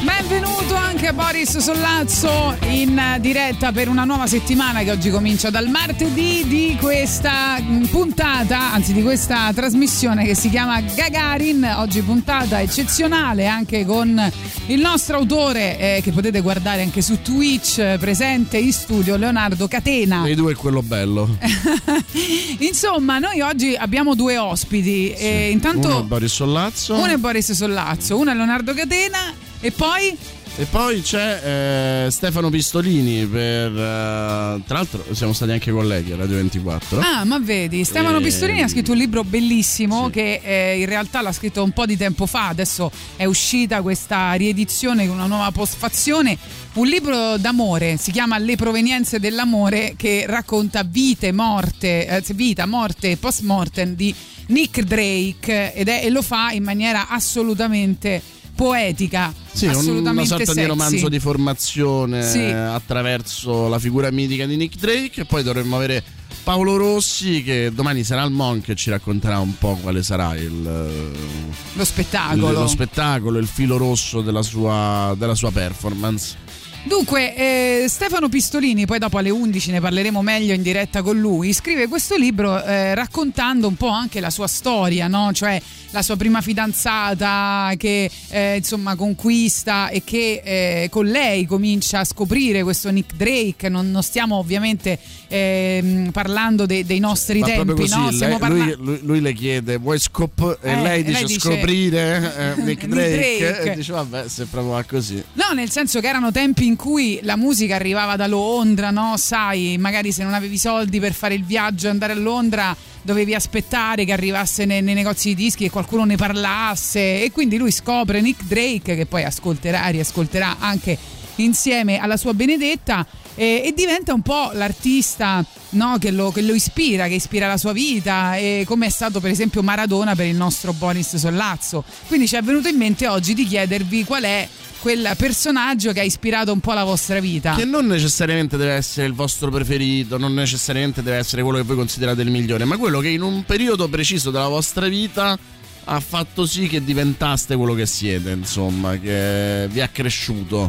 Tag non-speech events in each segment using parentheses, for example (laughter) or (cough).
Benvenuto anche a Boris Sollazzo in diretta per una nuova settimana che oggi comincia dal martedì di questa puntata, anzi di questa trasmissione che si chiama Gagarin. Oggi puntata eccezionale anche con il nostro autore eh, che potete guardare anche su Twitch eh, presente in studio, Leonardo Catena. Dei due è quello bello. (laughs) Insomma, noi oggi abbiamo due ospiti. E intanto Uno è Boris Sollazzo. uno è Boris Sollazzo, uno è Leonardo Catena e poi E poi c'è eh, Stefano Pistolini per... eh, tra l'altro siamo stati anche colleghi a Radio 24. Ah, ma vedi, Stefano Ehm, Pistolini ha scritto un libro bellissimo sì. che eh, in realtà l'ha scritto un po' di tempo fa, adesso è uscita questa riedizione con una nuova postfazione, un libro d'amore, si chiama Le provenienze dell'amore che racconta vite, morte, eh, vita, morte e post mortem di Nick Drake ed è, e lo fa in maniera assolutamente poetica, Sì, una sorta sexy. di romanzo di formazione Sì. eh, attraverso la figura mitica di Nick Drake e poi dovremmo avere Paolo Rossi che domani sarà al Monk e ci racconterà un po' quale sarà il, lo il- spettacolo. lo spettacolo, il filo rosso della sua, della sua performance. Dunque, eh, Stefano Pistolini, poi dopo alle 11 ne parleremo meglio in diretta con lui, scrive questo libro eh, raccontando un po' anche la sua storia, no? cioè la sua prima fidanzata che eh, insomma conquista e che eh, con lei comincia a scoprire questo Nick Drake. Non, non stiamo ovviamente ehm, parlando de- dei nostri Ma tempi, così, no? lei- Stiamo lui, lui- lui le chiede vuoi scop e Eh, lei dice lei dice- scoprire eh, (laughs) Nick Nick Drake, Drake. e dice vabbè se proprio va così No, nel senso che erano tempi in cui la musica arrivava da Londra, no? Sai, magari se non avevi soldi per fare il viaggio e andare a Londra dovevi aspettare che arrivasse nei, nei negozi di dischi e qualcuno ne parlasse e quindi lui scopre Nick Drake che poi ascolterà e riascolterà anche insieme alla sua Benedetta e, e diventa un po' l'artista no, che, lo, che lo ispira, che ispira la sua vita come è stato per esempio Maradona per il nostro Boris Sollazzo. Quindi ci è venuto in mente oggi di chiedervi qual è quel personaggio che ha ispirato un po' la vostra vita. che non necessariamente deve essere il vostro preferito non necessariamente deve essere quello che voi considerate il migliore ma quello che in un periodo preciso della vostra vita ha fatto sì che diventaste quello che siete insomma che vi ha cresciuto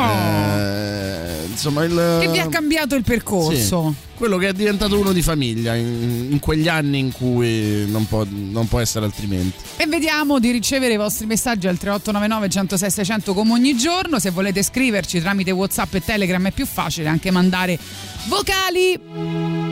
Oh. Eh, insomma il Che vi ha cambiato il percorso. Sì. quello che è diventato uno di famiglia in, in quegli anni in cui non può, non può essere altrimenti E vediamo di ricevere i vostri messaggi al 3899 106 600 come ogni giorno. Se volete scriverci tramite WhatsApp e Telegram è più facile anche mandare vocali.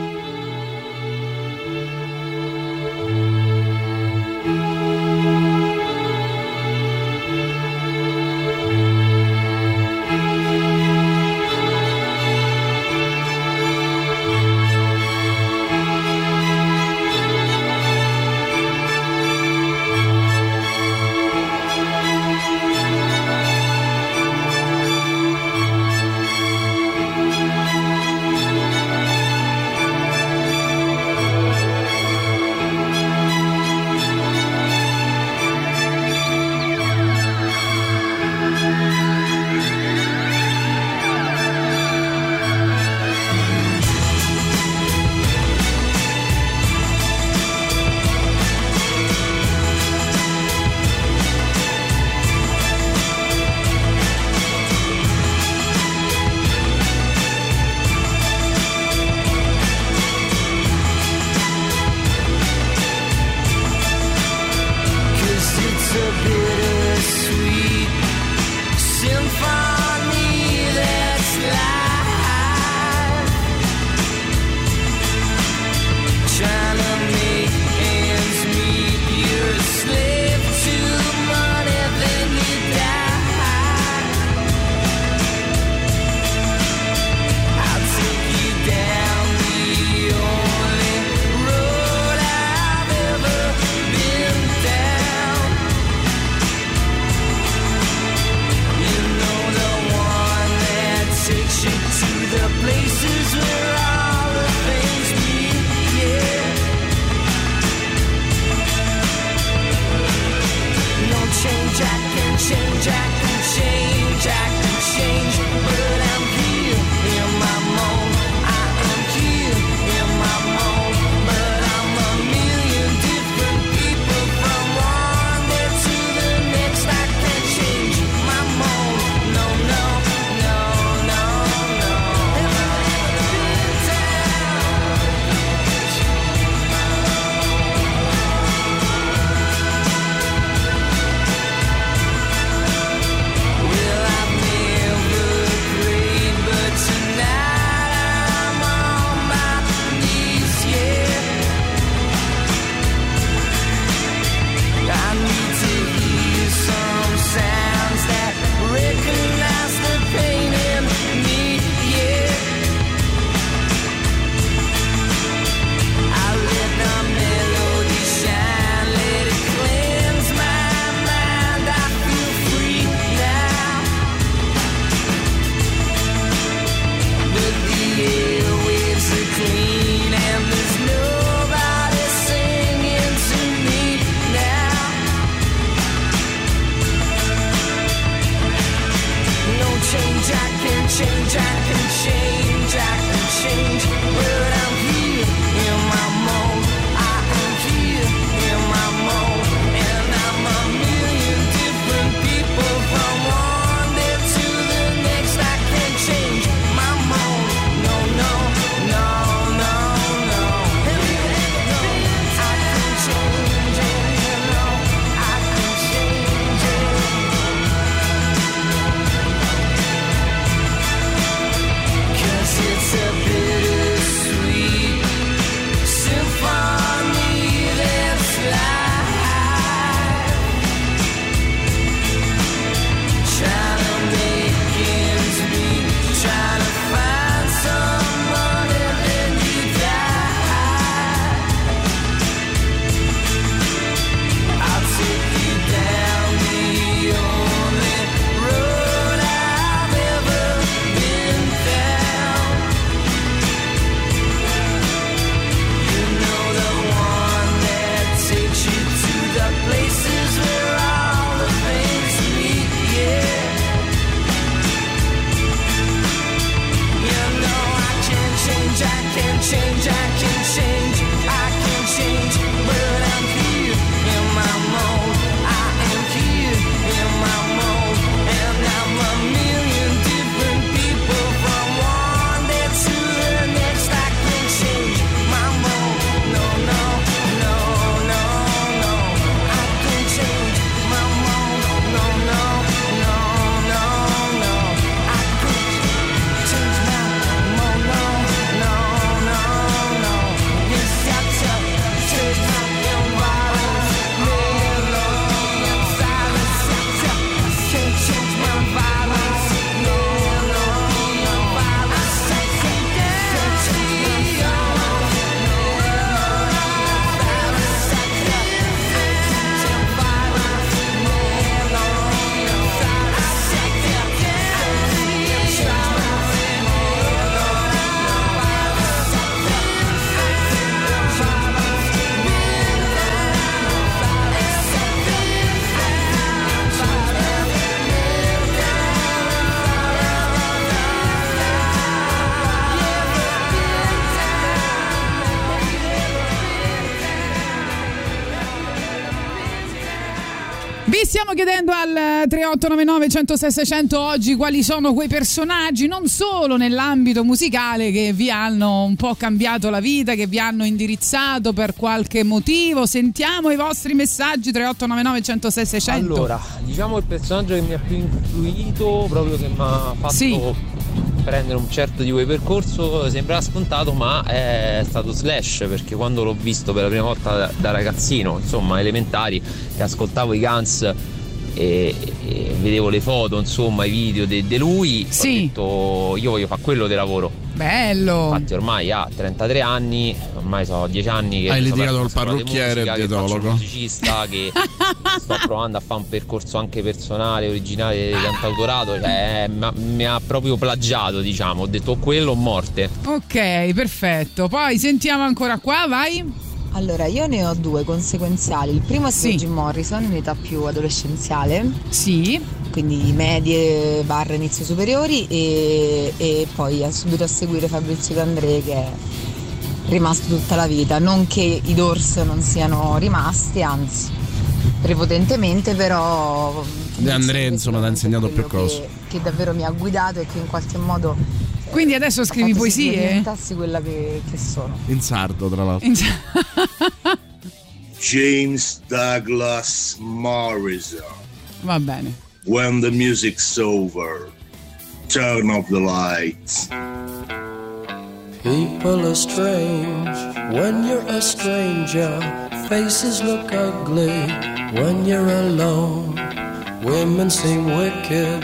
3899 106 600 oggi quali sono quei personaggi, non solo nell'ambito musicale, che vi hanno un po' cambiato la vita, che vi hanno indirizzato per qualche motivo. Sentiamo i vostri messaggi 3899 106 600. Allora, diciamo il personaggio che mi ha più influito, proprio che mi ha fatto Sì. prendere un certo tipo di percorso, sembrava scontato, ma è stato Slash, perché quando l'ho visto per la prima volta da, da ragazzino, insomma, elementari, e ascoltavo i Guns e, e vedevo le foto, insomma, i video di lui, Sì. ho detto io voglio fare quello di lavoro. Bello. Infatti ormai ha 33 anni, ormai sono 10 anni che Hai litigato col parrucchiere e dietologo. musicista che (laughs) sto provando a fare un percorso anche personale, originale di cantautorato, cioè mi ha- mi ha proprio plagiato, diciamo, ho detto quello o morte. Ok, perfetto. Poi sentiamo ancora qua, vai. Allora, io ne ho due conseguenziali. Il primo è Sì. Jim Morrison in età più adolescenziale, Sì. quindi medie barra inizio superiori e, e poi ha subito a seguire Fabrizio D'André che è rimasto tutta la vita. Non che i Doors non siano rimasti, anzi prepotentemente, però... De André, questo insomma, ti ha insegnato più cose. Che, che davvero mi ha guidato e che in qualche modo... Quindi adesso scrivi poesie? diventassi quella che, che sono. In sardo, tra l'altro. (laughs) James Douglas Morrison. Va bene. When the music's over, turn off the lights. People are strange when you're a stranger. Faces look ugly when you're alone. Women seem wicked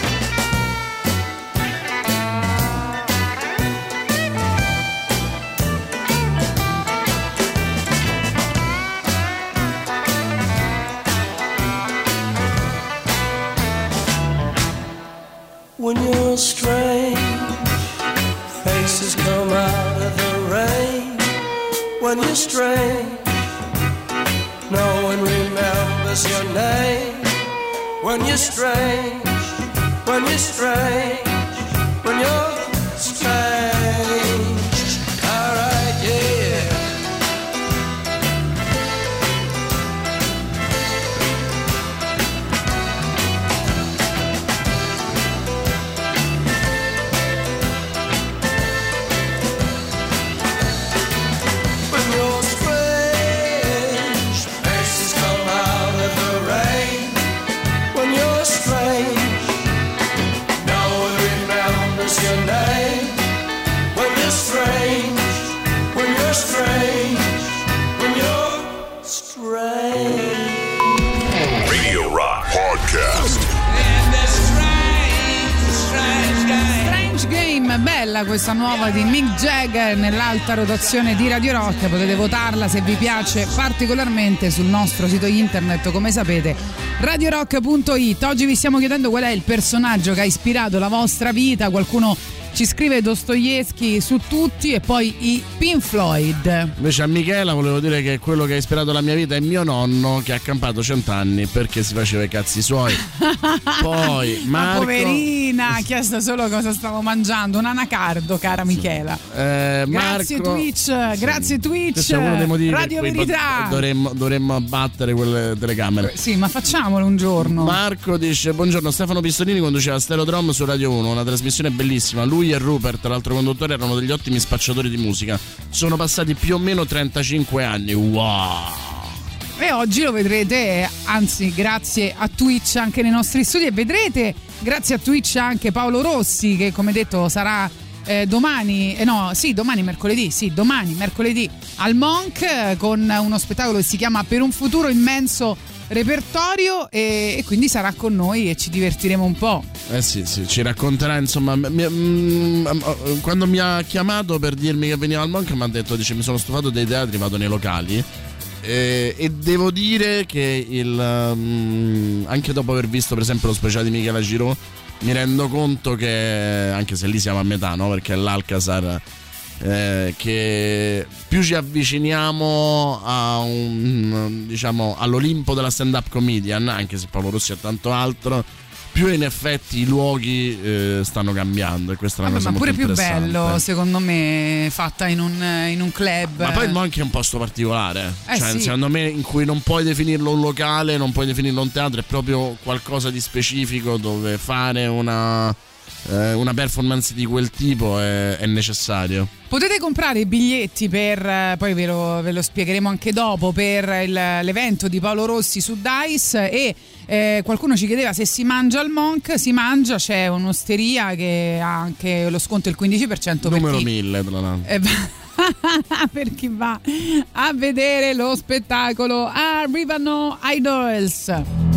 When you're strange. Faces come out of the rain when you're strange. No one remembers your name when you're strange. When you're strange. When you're bella questa nuova di Mick Jagger nell'alta rotazione di Radio Rock. Potete votarla se vi piace particolarmente sul nostro sito internet, come sapete, radiorock.it. Oggi vi stiamo chiedendo qual è il personaggio che ha ispirato la vostra vita. Qualcuno ci scrive Dostoevsky su tutti e poi i Pink Floyd. Invece a Michela volevo dire che quello che ha ispirato la mia vita è mio nonno che ha campato cent'anni perché si faceva i cazzi suoi. (laughs) Poi Ma Marco, poverina, ha chiesto solo cosa stavo mangiando. Un anacardo, cara Michela. eh, Grazie Marco- Twitch, grazie Twitch. Questo è uno dei motivi Radio Verità. dovremmo, dovremmo abbattere quelle telecamere. Sì, ma facciamolo un giorno. Marco dice: Buongiorno, Stefano Pistolini conduceva Stereodrom su Radio 1, una trasmissione bellissima. Lui e Rupert, l'altro conduttore, erano degli ottimi spacciatori di musica. Sono passati più o meno 35 anni. Wow! E oggi lo vedrete, anzi, grazie a Twitch anche nei nostri studi. E vedrete, grazie a Twitch, anche Paolo Rossi, che come detto sarà eh, domani, eh, no, sì, domani mercoledì, sì, domani mercoledì al Monk eh, con uno spettacolo che si chiama Per un futuro immenso repertorio e, e quindi sarà con noi e ci divertiremo un po'. Eh sì, sì, ci racconterà, insomma, mi- mm, quando mi ha chiamato per dirmi che veniva al Monk mi ha detto, dice, mi sono stufato dei teatri, vado nei locali. Eh, e devo dire che il, mm, anche dopo aver visto per esempio lo speciale di Michela Giro mi rendo conto che anche se lì siamo a metà no? perché l'Alcazar eh, che più ci avviciniamo a un, diciamo, all'Olimpo della stand up comedian anche se Paolo Rossi ha tanto altro più in effetti i luoghi eh, stanno cambiando e questa è una Vabbè, cosa ma pure più bello, secondo me, fatta in un, in un club. Ma poi Monk è un posto particolare. Eh cioè, sì. secondo me, in cui non puoi definirlo un locale, non puoi definirlo un teatro, è proprio qualcosa di specifico dove fare una, eh, una performance di quel tipo è, è necessario. Potete comprare i biglietti per, eh, poi ve lo, ve lo spiegheremo anche dopo, per il- l'evento di Paolo Rossi su Dice e eh, qualcuno ci chiedeva se si mangia al Monk, si mangia, c'è un'osteria che ha anche lo sconto del 15% per Numero chi, 1000, tra l'altro. eh, (laughs) per chi va a vedere lo spettacolo. Arrivano Idols.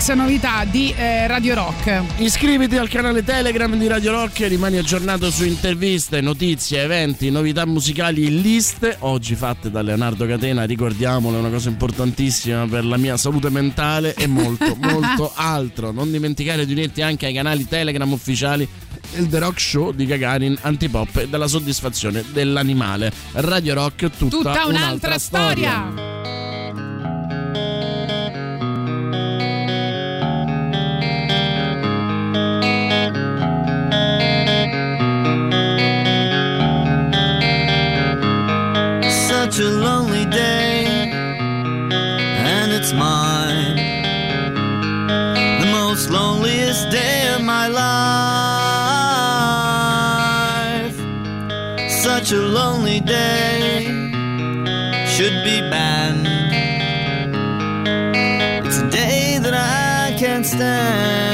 Ex novità di eh, Radio Rock. Iscriviti al canale Telegram di Radio Rock e rimani aggiornato su interviste, notizie, eventi, novità musicali, liste. Oggi fatte da Leonardo Catena, ricordiamolo, è una cosa importantissima per la mia salute mentale e molto, (laughs) molto altro. Non dimenticare di unirti anche ai canali Telegram ufficiali del The Rock Show di Gagarin, Antipop e della soddisfazione dell'animale. Radio Rock, tutta, Tutta un'altra storia. such Such a lonely day should be banned. It's a day that I can't stand.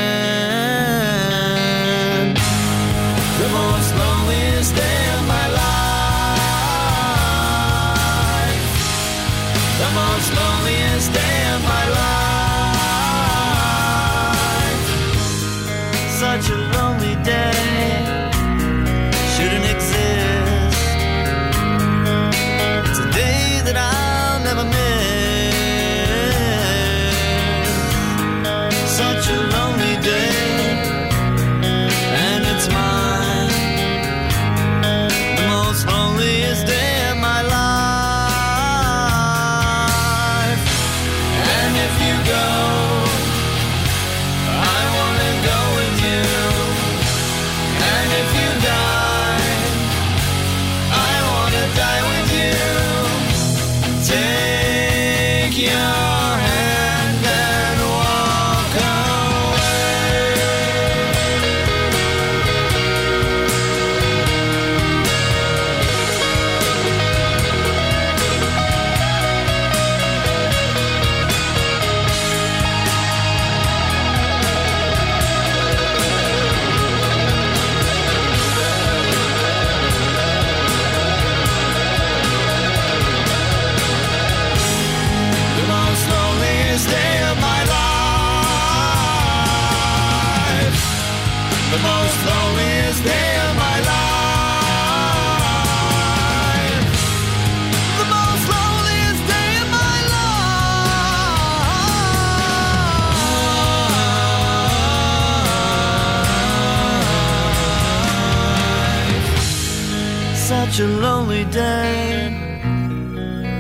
Such a lonely day,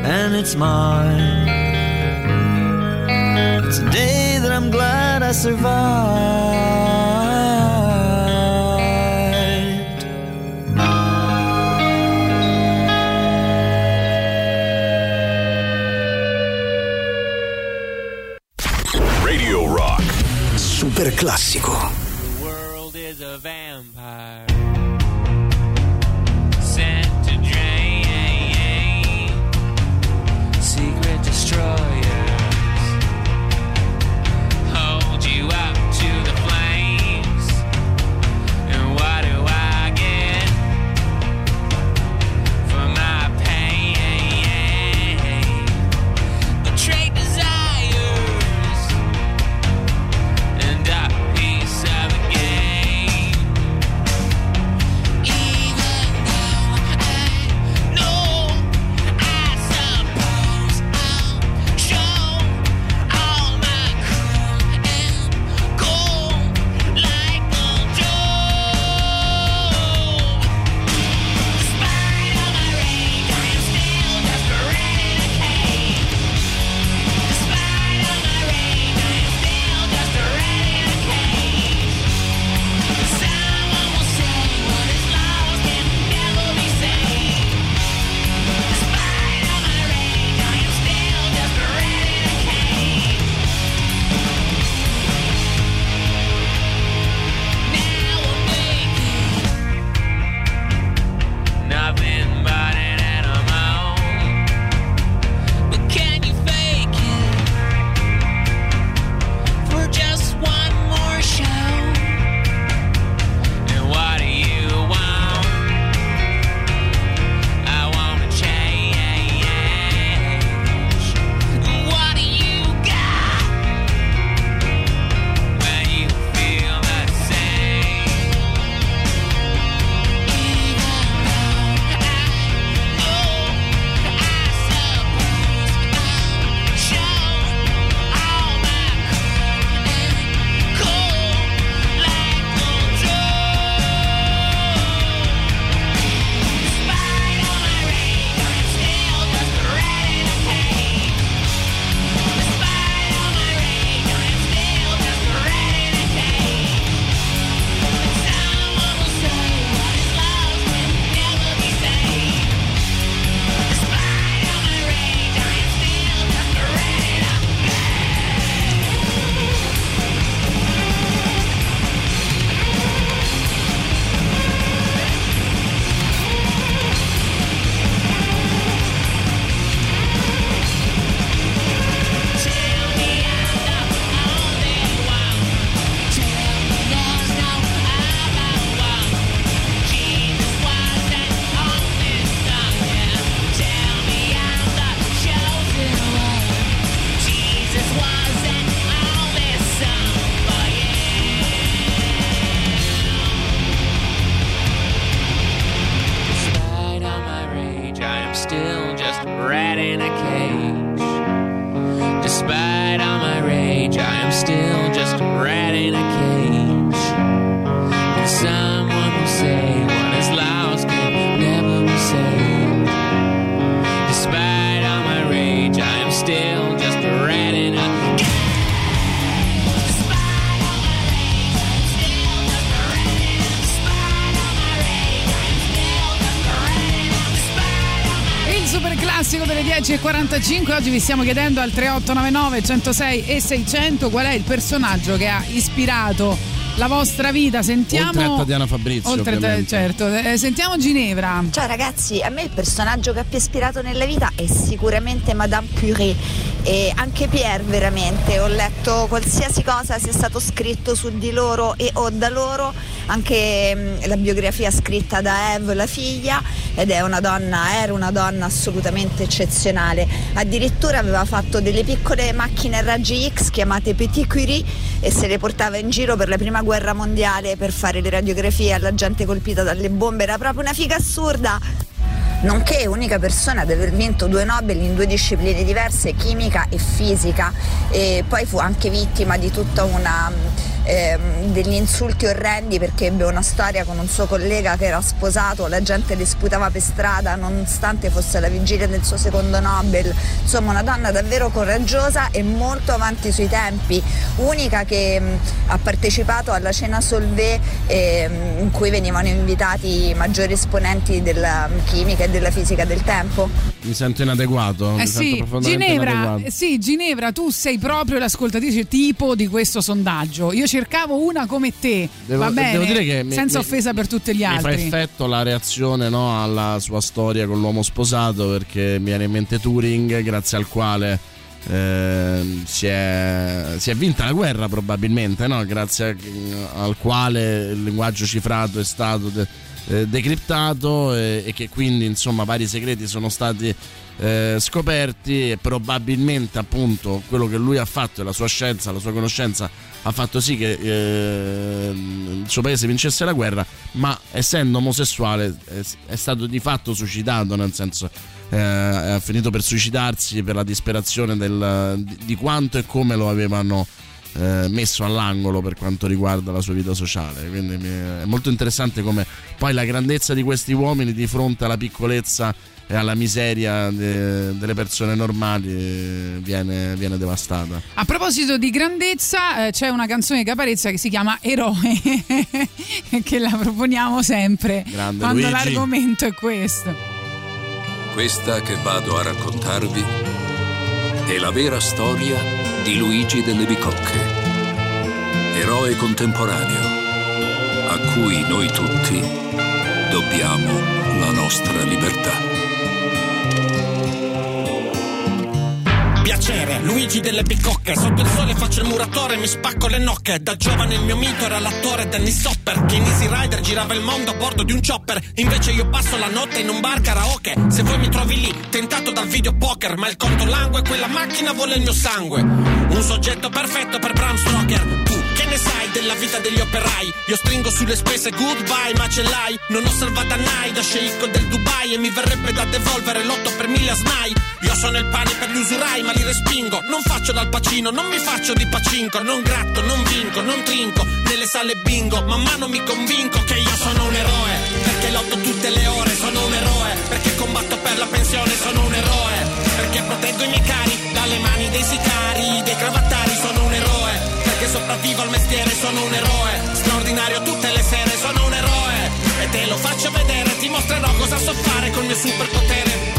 and it's mine. It's a day that I'm glad I survived. Oggi vi stiamo chiedendo al 3899 106 e 600 qual è il personaggio che ha ispirato la vostra vita. Sentiamo. Oltre a Tatiana Fabrizio, Oltre a- certo. Eh, sentiamo Ginevra. Ciao ragazzi, a me il personaggio che ha più ispirato nella vita è sicuramente Madame Curie e anche Pierre veramente, ho letto qualsiasi cosa sia stato scritto su di loro e o da loro, anche mh, la biografia scritta da Eve, la figlia, ed è una donna, era una donna assolutamente eccezionale, addirittura aveva fatto delle piccole macchine a raggi X chiamate Petit Curie e se le portava in giro per la prima guerra mondiale per fare le radiografie alla gente colpita dalle bombe, era proprio una figa assurda. Nonché unica persona ad aver vinto due Nobel in due discipline diverse, chimica e fisica, e poi fu anche vittima di tutta una ehm, degli insulti orrendi perché ebbe una storia con un suo collega che era sposato, la gente le sputava per strada nonostante fosse la vigilia del suo secondo Nobel, insomma una donna davvero coraggiosa e molto avanti sui tempi, unica che mh, ha partecipato alla cena Solvay ehm, in cui venivano invitati i maggiori esponenti della chimica e della fisica del tempo. Mi sento inadeguato. Eh mi sento sì, profondamente Ginevra, inadeguato. sì, Ginevra, tu sei proprio l'ascoltatrice tipo di questo sondaggio. Io cercavo una come te, Devo- va bene, devo dire che mi- senza mi- offesa per tutti gli Mi fa altri. effetto la reazione no, alla sua storia con l'uomo sposato perché mi viene in mente Turing, grazie al quale ehm, si, è, si è vinta la guerra probabilmente, no? grazie a- al quale il linguaggio cifrato è stato de- eh, decriptato e, e che quindi insomma vari segreti sono stati eh, scoperti e probabilmente appunto quello che lui ha fatto e la sua scienza, la sua conoscenza ha fatto sì che eh, il suo paese vincesse la guerra, ma essendo omosessuale è, è stato di fatto suicidato, nel senso eh, ha finito per suicidarsi per la disperazione del- di, di quanto e come lo avevano eh, messo all'angolo per quanto riguarda la sua vita sociale. Quindi è molto interessante come poi la grandezza di questi uomini di fronte alla piccolezza e alla miseria de- delle persone normali eh, viene, viene devastata. A proposito di grandezza, eh, c'è una canzone di Caparezza che si chiama Eroe, (laughs) che la proponiamo sempre Grande quando Luigi. l'argomento è questo. Questa che vado a raccontarvi è la vera storia di Luigi delle Bicocche, eroe contemporaneo a cui noi tutti dobbiamo la nostra libertà. Piacere, Luigi delle Bicocche Sotto il sole faccio il muratore mi spacco le nocche. Da giovane il mio mito era l'attore Danny Sopper Che in Easy Rider girava il mondo a bordo di un chopper. Invece io passo la notte in un bar karaoke. Se vuoi mi trovi lì, tentato dal video poker Ma il conto langue, quella macchina vuole il mio sangue. Un soggetto perfetto per Bram Stoker che ne sai della vita degli operai? Io stringo sulle spese goodbye ma ce l'hai? Non ho salvata Nai da sceicco del Dubai E mi verrebbe da devolvere l'otto per mille a Snai. Io sono il pane per gli usurai ma li respingo. Non faccio dal pacino, non mi faccio di pacinco. Non gratto, non vinco, non trinco Nelle sale bingo, man mano mi convinco Che io sono un eroe Perché lotto tutte le ore, sono un eroe. Perché combatto per la pensione, sono un eroe. Perché proteggo i miei cari dalle mani dei sicari Dei un Perché sopravvivo al mestiere, sono un eroe. Straordinario tutte le sere, sono un eroe. E te lo faccio vedere, ti mostrerò cosa so fare col mio superpotere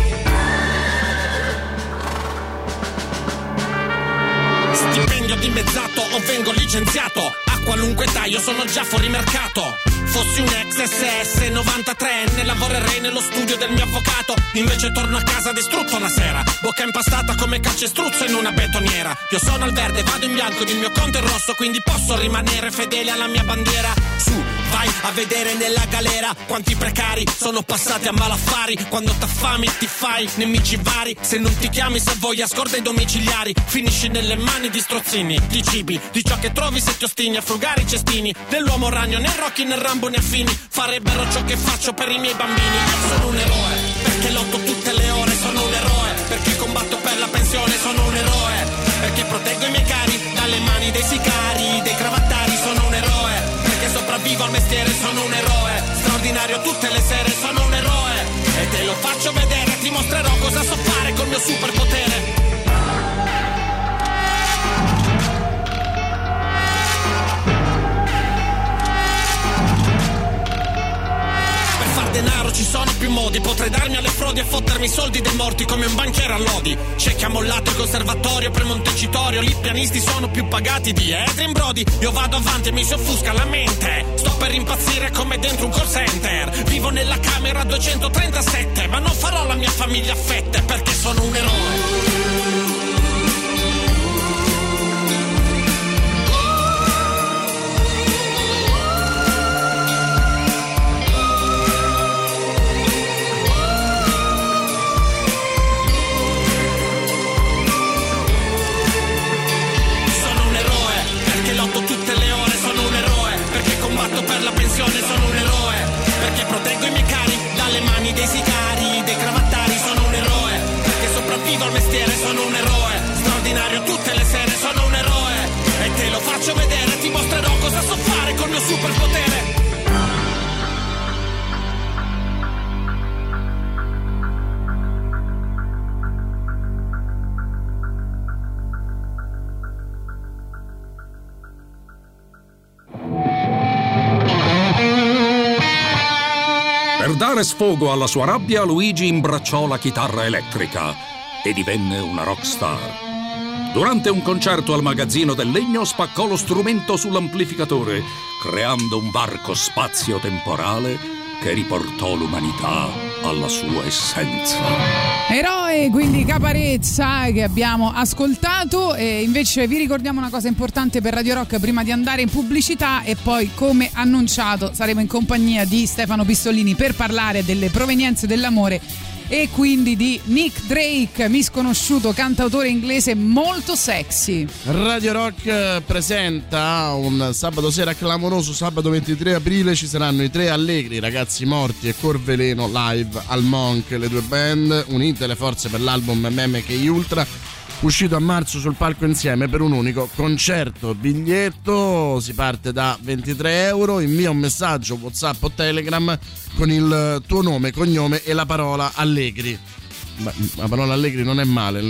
Stipendio dimezzato o vengo licenziato. A qualunque taglio sono già fuori mercato. Fossi un ex SS 93enne Lavorerei nello studio del mio avvocato. Invece torno a casa distrutto la sera. Bocca impastata come calcestruzzo in una betoniera. Io sono al verde, vado in bianco il mio conto è rosso Quindi posso rimanere fedele alla mia bandiera. Su, vai a vedere nella galera Quanti precari sono passati a malaffari. Quando t'affami ti fai nemici vari. Se non ti chiami se vuoi a scorta i domiciliari. Finisci nelle mani di strozzini Di cibi, di ciò che trovi se ti ostini A frugare i cestini. Dell'uomo ragno né Rocky né Rambo né affini Farebbero ciò che faccio per i miei bambini. Io sono un eroe Perché lotto tutte le ore. Sono un eroe Perché combatto per la pensione. Sono un eroe Perché proteggo i miei cari Dalle mani dei sicari Dei eroe Perché sopravvivo al mestiere Sono un eroe. Straordinario tutte le sere Sono un eroe. E te lo faccio vedere Ti mostrerò cosa so fare col mio superpotere denaro ci sono più modi. Potrei darmi alle frodi e fottermi i soldi dei morti come un banchiere a lodi. C'è chi ha mollato il conservatorio per Montecitorio. Lì pianisti sono più pagati di Adrian Brody. Io vado avanti e mi si offusca la mente. Sto per impazzire come dentro un call center. Vivo nella camera 237 Ma non farò la mia famiglia a fette perché sono un eroe mani dei sicari, dei cravattari, sono un eroe. Perché sopravvivo al mestiere, sono un eroe. Straordinario tutte le sere, sono un eroe. E te lo faccio vedere, ti mostrerò cosa dare sfogo alla sua rabbia, Luigi imbracciò la chitarra elettrica e divenne una rockstar. Durante un concerto al magazzino del legno spaccò lo strumento sull'amplificatore, creando un varco spazio-temporale che riportò l'umanità alla sua essenza. Eroe, quindi Caparezza che abbiamo ascoltato e invece vi ricordiamo una cosa importante per Radio Rock prima di andare in pubblicità e poi come annunciato saremo in compagnia di Stefano Pistolini per parlare delle provenienze dell'amore e quindi di Nick Drake, misconosciuto cantautore inglese molto sexy. Radio Rock eh, presenta un sabato sera clamoroso, sabato 23 aprile ci saranno i tre allegri, ragazzi morti e Corveleno live al Monk, le due band, unite le forze per l'album che Ultra, uscito a marzo sul palco insieme per un unico concerto. Biglietto si parte da 23 euro, invia un messaggio WhatsApp o Telegram con il tuo nome, cognome e la parola Allegri. La parola Allegri non è male,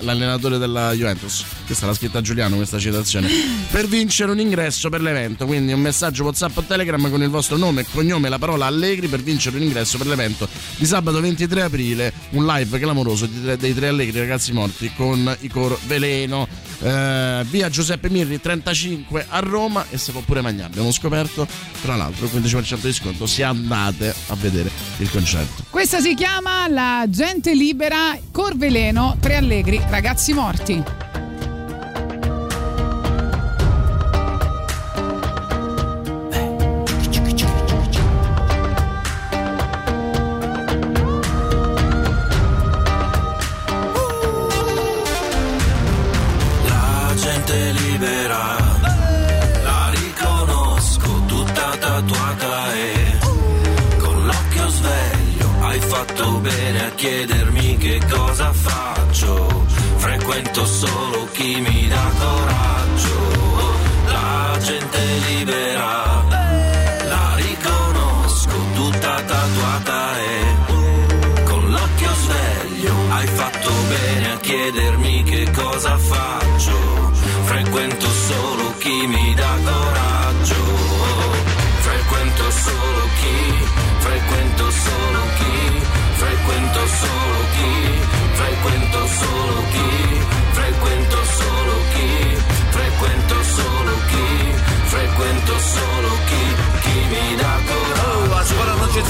l'allenatore della Juventus. Questa l'ha scritta Giuliano questa citazione. Per vincere un ingresso per l'evento, quindi un messaggio WhatsApp o Telegram con il vostro nome e cognome la parola Allegri per vincere un ingresso per l'evento di sabato 23 aprile, un live clamoroso dei tre Allegri ragazzi morti con i coro Veleno. Eh, via Giuseppe Mirri 35 a Roma e si può pure mangiare. Abbiamo scoperto, tra l'altro, il 15% di sconto se andate a vedere il concerto. Questa si chiama La gente libera Corveleno, Tre Allegri, ragazzi morti. Bene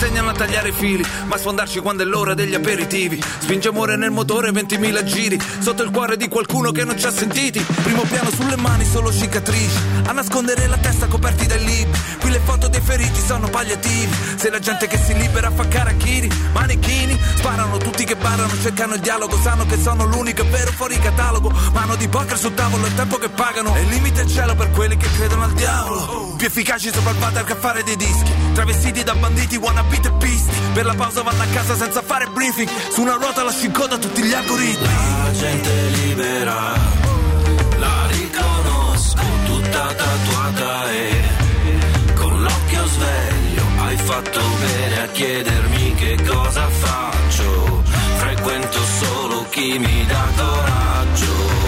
insegnano a tagliare i fili, ma sfondarci quando è l'ora degli aperitivi. Spinge amore nel motore, 20.000 giri, sotto il cuore di qualcuno che non ci ha sentiti. Primo piano sulle mani, solo cicatrici, a nascondere la testa coperti dai libri. Qui le foto dei feriti sono palliativi. Se la gente che si libera fa carachiri, manichini, sparano tutti che barano, cercano il dialogo, sanno che sono l'unico vero fuori catalogo. Mano di poker sul tavolo, il tempo che pagano. E il limite è il cielo per quelli che credono al diavolo. Più efficaci sopra il water che a fare dei dischi. Travestiti da banditi, wannabe e pisti. Per la pausa vanno a casa senza fare briefing. Su una ruota lascio in coda tutti gli algoritmi. La gente libera, la riconosco tutta tatuata e con l'occhio sveglio hai fatto bene a chiedermi che cosa faccio. Frequento solo chi mi dà coraggio.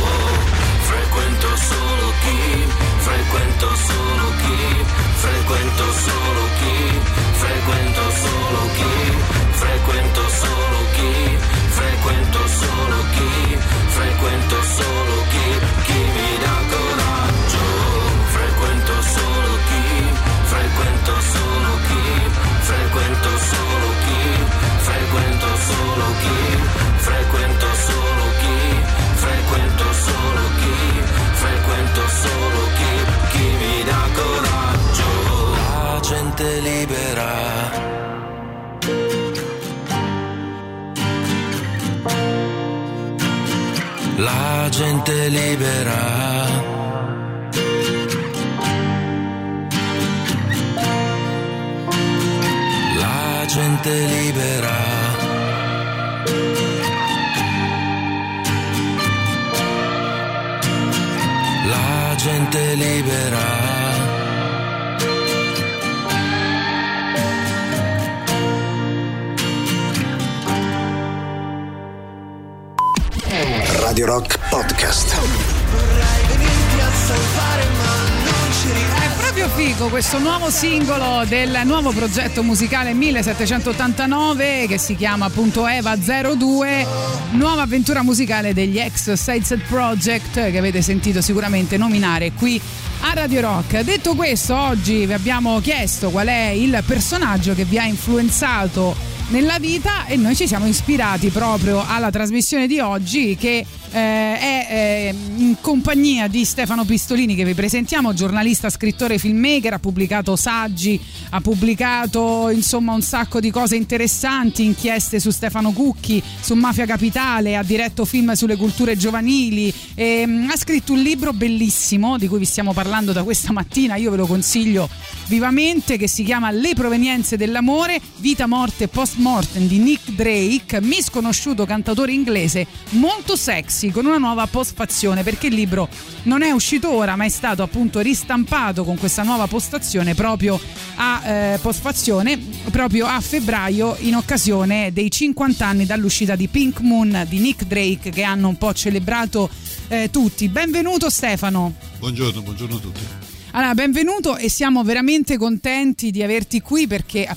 Singolo del nuovo progetto musicale 1789 che si chiama appunto Eva 02, nuova avventura musicale degli ex Sidesed Project che avete sentito sicuramente nominare qui a Radio Rock. Detto questo, oggi vi abbiamo chiesto qual è il personaggio che vi ha influenzato nella vita e noi ci siamo ispirati proprio alla trasmissione di oggi che eh, è eh, in compagnia di Stefano Pistolini che vi presentiamo, giornalista, scrittore, filmmaker, ha pubblicato saggi, ha pubblicato insomma un sacco di cose interessanti, inchieste su Stefano Cucchi, su Mafia Capitale, ha diretto film sulle culture giovanili, ehm, ha scritto un libro bellissimo di cui vi stiamo parlando da questa mattina, io ve lo consiglio vivamente, che si chiama Le provenienze dell'amore, vita, morte, post mortem di Nick Drake, misconosciuto cantautore inglese molto sexy con una nuova postfazione perché il libro non è uscito ora ma è stato appunto ristampato con questa nuova postazione proprio a eh, postfazione proprio a febbraio in occasione dei 50 anni dall'uscita di Pink Moon di Nick Drake che hanno un po' celebrato eh, tutti. Benvenuto Stefano. Buongiorno, buongiorno a tutti. Allora, benvenuto e siamo veramente contenti di averti qui perché a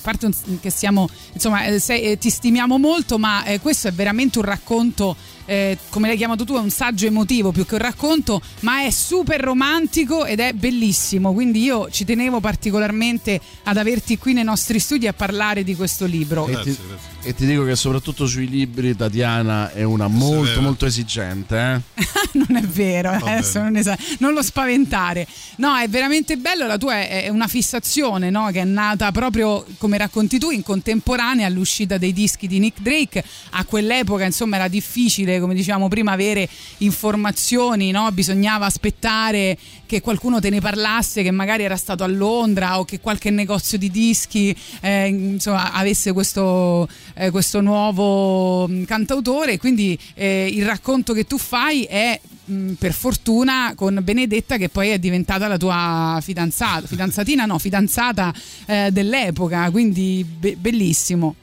parte che siamo, insomma, eh, sei, eh, ti stimiamo molto, ma eh, questo è veramente un racconto, eh, come l'hai chiamato tu, è un saggio emotivo più che un racconto, ma è super romantico ed è bellissimo. Quindi io ci tenevo particolarmente ad averti qui nei nostri studi a parlare di questo libro. E ti, e ti dico che soprattutto sui libri Tatiana è una molto Severa. molto esigente. Eh? (laughs) non è vero, eh, Va adesso non, esa- non lo spaventare. No, è veramente bello, la tua è, è una fissazione no? che è nata proprio, come racconti tu, in contemporanea all'uscita dei dischi di Nick Drake. A quell'epoca, insomma, era difficile, come dicevamo prima, avere informazioni, no? bisognava aspettare che qualcuno te ne parlasse, che magari era stato a Londra o che qualche negozio di dischi eh, insomma, avesse questo, eh, questo nuovo mh, cantautore. Quindi eh, il racconto che tu fai è mh, per fortuna con Benedetta che poi è diventata la tua fidanzata, fidanzatina no, fidanzata eh, dell'epoca, quindi be- bellissimo.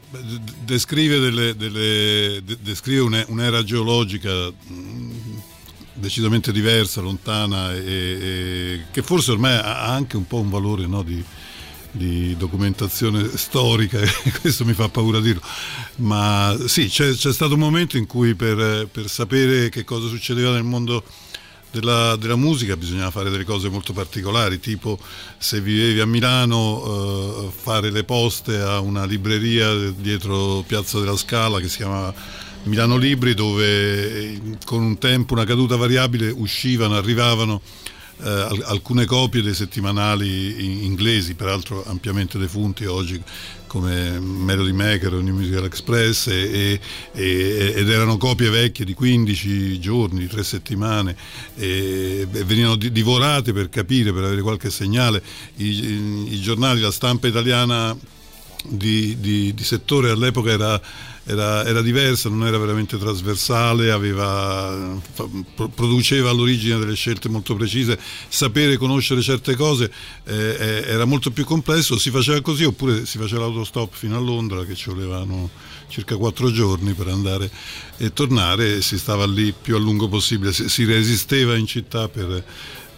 Descrive, delle- delle- de- descrive une- un'era geologica mh, decisamente diversa, lontana e, e che forse ormai ha anche un po' un valore no, di, di documentazione storica, (laughs) questo mi fa paura dirlo, ma sì, c'è, c'è stato un momento in cui per, per sapere che cosa succedeva nel mondo della, della musica bisognava fare delle cose molto particolari, tipo se vivevi a Milano eh, fare le poste a una libreria dietro Piazza della Scala che si chiamava Milano Libri dove eh, con un tempo, una caduta variabile uscivano, arrivavano eh, al- alcune copie dei settimanali in- inglesi, peraltro ampiamente defunti oggi, come Melody Maker o New Musical Express, e- e- ed erano copie vecchie di 15 giorni, di 3 settimane, e, e venivano di- divorate per capire, per avere qualche segnale. I- i giornali, la stampa italiana di, di- di settore all'epoca era, era- era diversa, non era veramente trasversale, aveva- produceva all'origine delle scelte molto precise, sapere conoscere certe cose eh, eh, era molto più complesso, si faceva così oppure si faceva l'autostop fino a Londra che ci volevano circa quattro giorni per andare e tornare e si stava lì più a lungo possibile, si, si resisteva in città per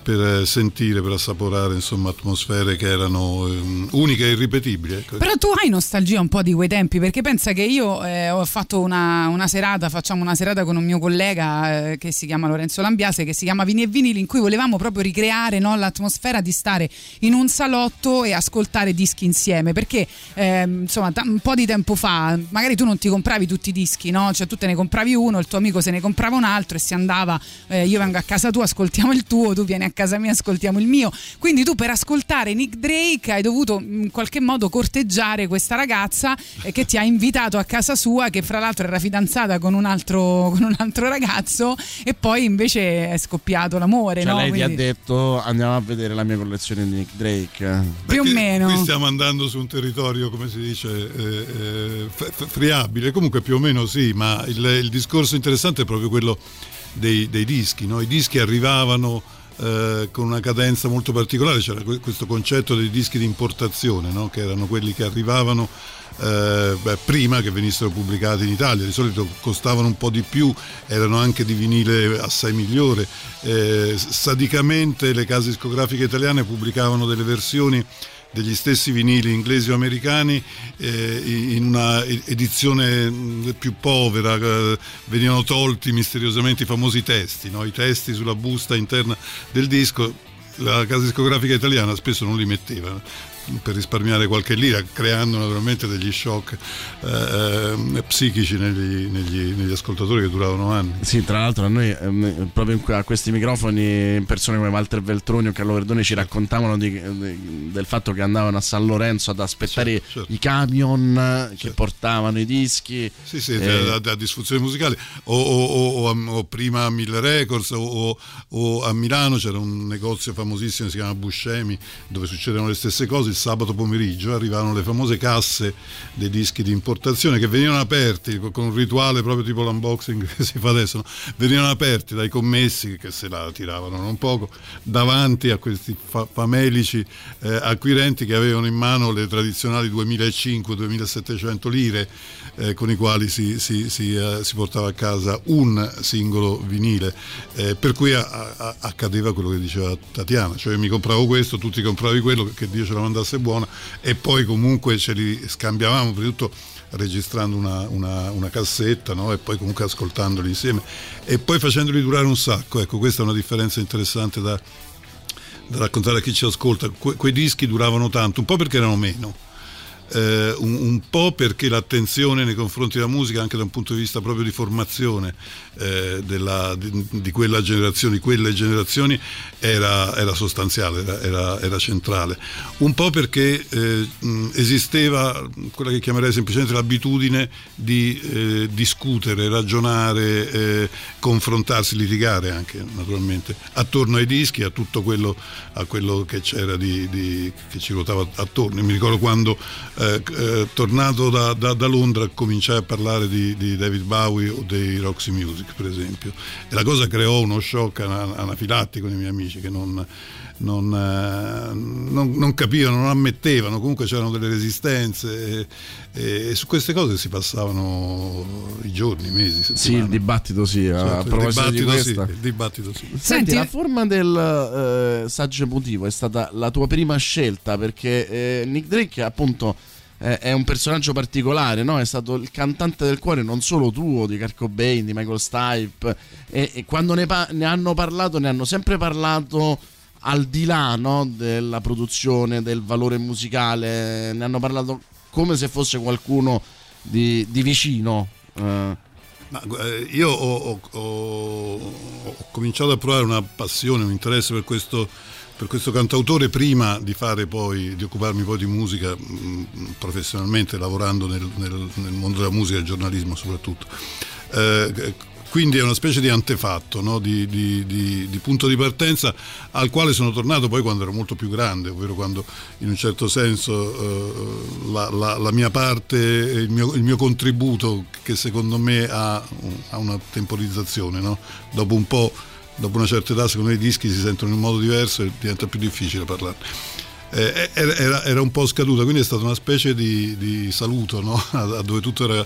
per sentire, per assaporare insomma atmosfere che erano ehm, uniche e irripetibili. ecco. Però tu hai nostalgia un po' di quei tempi perché pensa che io eh, ho fatto una, una serata, facciamo una serata con un mio collega eh, che si chiama Lorenzo Lambiase, che si chiama Vini e Vinili, in cui volevamo proprio ricreare no, l'atmosfera di stare in un salotto e ascoltare dischi insieme. Perché ehm, insomma ta- un po' di tempo fa magari tu non ti compravi tutti i dischi, no? Cioè tu te ne compravi uno, il tuo amico se ne comprava un altro e si andava, eh, io vengo a casa tua, ascoltiamo il tuo, tu vieni a casa mia ascoltiamo il mio. Quindi tu per ascoltare Nick Drake hai dovuto in qualche modo corteggiare questa ragazza eh, che ti ha invitato a casa sua, che fra l'altro era fidanzata con un altro, con un altro ragazzo e poi invece è scoppiato l'amore. Cioè no? lei ti ha Quindi- detto andiamo a vedere la mia collezione di Nick Drake. più o meno. Qui stiamo andando su un territorio, come si dice, eh, eh, friabile. Comunque più o meno sì, ma il, il discorso interessante è proprio quello dei, dei dischi. no? I dischi arrivavano eh, con una cadenza molto particolare, c'era que- questo concetto dei dischi di importazione, no? che erano quelli che arrivavano eh, beh, prima che venissero pubblicati in Italia, di solito costavano un po' di più, erano anche di vinile assai migliore. Eh, sadicamente le case discografiche italiane pubblicavano delle versioni degli stessi vinili inglesi o americani eh, in una edizione mh, più povera, eh, venivano tolti misteriosamente i famosi testi, no? i testi sulla busta interna del disco, la casa discografica italiana spesso non li metteva per risparmiare qualche lira, creando naturalmente degli shock eh, eh, psichici negli, negli- negli ascoltatori che duravano anni. Sì, tra l'altro a noi ehm, proprio a questi microfoni persone come Walter Veltroni o Carlo Verdoni ci raccontavano di- di- del fatto che andavano a San Lorenzo ad aspettare i camion che portavano i dischi. Sì, sì, Eh, da, da disfunzioni musicali. O, o- o- o a- prima a Mille Records o a Milano c'era un negozio famosissimo che si chiama Buscemi dove succedevano le stesse cose. Il sabato pomeriggio arrivavano le famose casse dei dischi di importazione che venivano aperti con con un rituale proprio tipo l'unboxing (laughs) che si fa adesso. no? Venivano aperti dai commessi che se la tiravano non poco davanti a questi fa- famelici eh, acquirenti che avevano in mano le tradizionali 2500-2700 lire eh, con i quali si, si- si, eh, si portava a casa un singolo vinile. Eh, per cui a- a- accadeva quello che diceva Tatiana, cioè mi compravo questo, tu ti compravi quello, che Dio ce la mandasse buona e poi comunque ce li scambiavamo, prima di tutto registrando una, una- una cassetta no? e poi comunque ascoltandoli insieme e poi facendoli durare un sacco. Ecco, questa è una differenza interessante da, da raccontare a chi ci ascolta. Que- quei dischi duravano tanto, un po' perché erano meno. Eh, un, un po' perché l'attenzione nei confronti della musica, anche da un punto di vista proprio di formazione eh, della- di, di quella generazione, di quelle generazioni, era, era sostanziale, era, era- era centrale. Un po' perché eh, esisteva quella che chiamerei semplicemente l'abitudine di eh, discutere, ragionare, eh, confrontarsi, litigare anche naturalmente attorno ai dischi, a tutto quello, a quello che c'era di, di- che ci ruotava attorno. Mi ricordo quando eh, eh, tornato da, da- da Londra cominciai a parlare di, di David Bowie o dei Roxy Music per esempio. E la cosa creò uno shock ana- anafilattico nei miei amici che non, non, eh, non- non capivano, non ammettevano, comunque c'erano delle resistenze e, su queste cose si passavano i giorni, i mesi, Sì, il settimane. dibattito sì, a Certo, il proposito di dibattito sì, questa. il dibattito sì. Senti, la forma del eh, saggio emotivo è stata la tua prima scelta perché eh, Nick Drake appunto eh, è un personaggio particolare, no? è stato il cantante del cuore non solo tuo, di Kurt Cobain, di Michael Stipe e, e quando ne, pa- ne hanno parlato ne hanno sempre parlato al di là no, della produzione, del valore musicale, ne hanno parlato come se fosse qualcuno di, di vicino. eh. Ma, eh, io ho, ho- ho- ho cominciato a provare una passione, un interesse per questo, per questo cantautore prima di poi, di occuparmi poi di musica mh, professionalmente, lavorando nel, nel- nel mondo della musica e del giornalismo soprattutto. Eh, quindi è una specie di antefatto, no? di, di- di- di punto di partenza al quale sono tornato poi quando ero molto più grande, ovvero quando in un certo senso eh, la, la- la mia parte, il mio, il mio contributo che secondo me ha, ha una temporizzazione, no? dopo un po', dopo una certa età secondo me i dischi si sentono in un modo diverso e diventa più difficile parlarne. Eh, era, era- era un po' scaduta, quindi è stata una specie di, di saluto no? a, (laughs) a dove tutto era,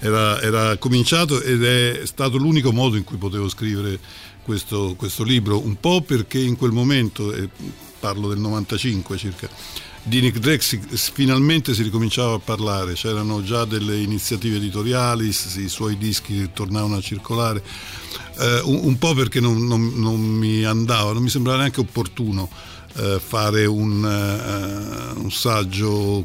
era- era cominciato ed è stato l'unico modo in cui potevo scrivere questo, questo libro, un po' perché in quel momento, e parlo del 95 circa, di Nick Drake finalmente si ricominciava a parlare, c'erano già delle iniziative editoriali, i suoi dischi tornavano a circolare, eh, un, un po' perché non, non- non mi andava, non mi sembrava neanche opportuno eh, fare un, eh, un saggio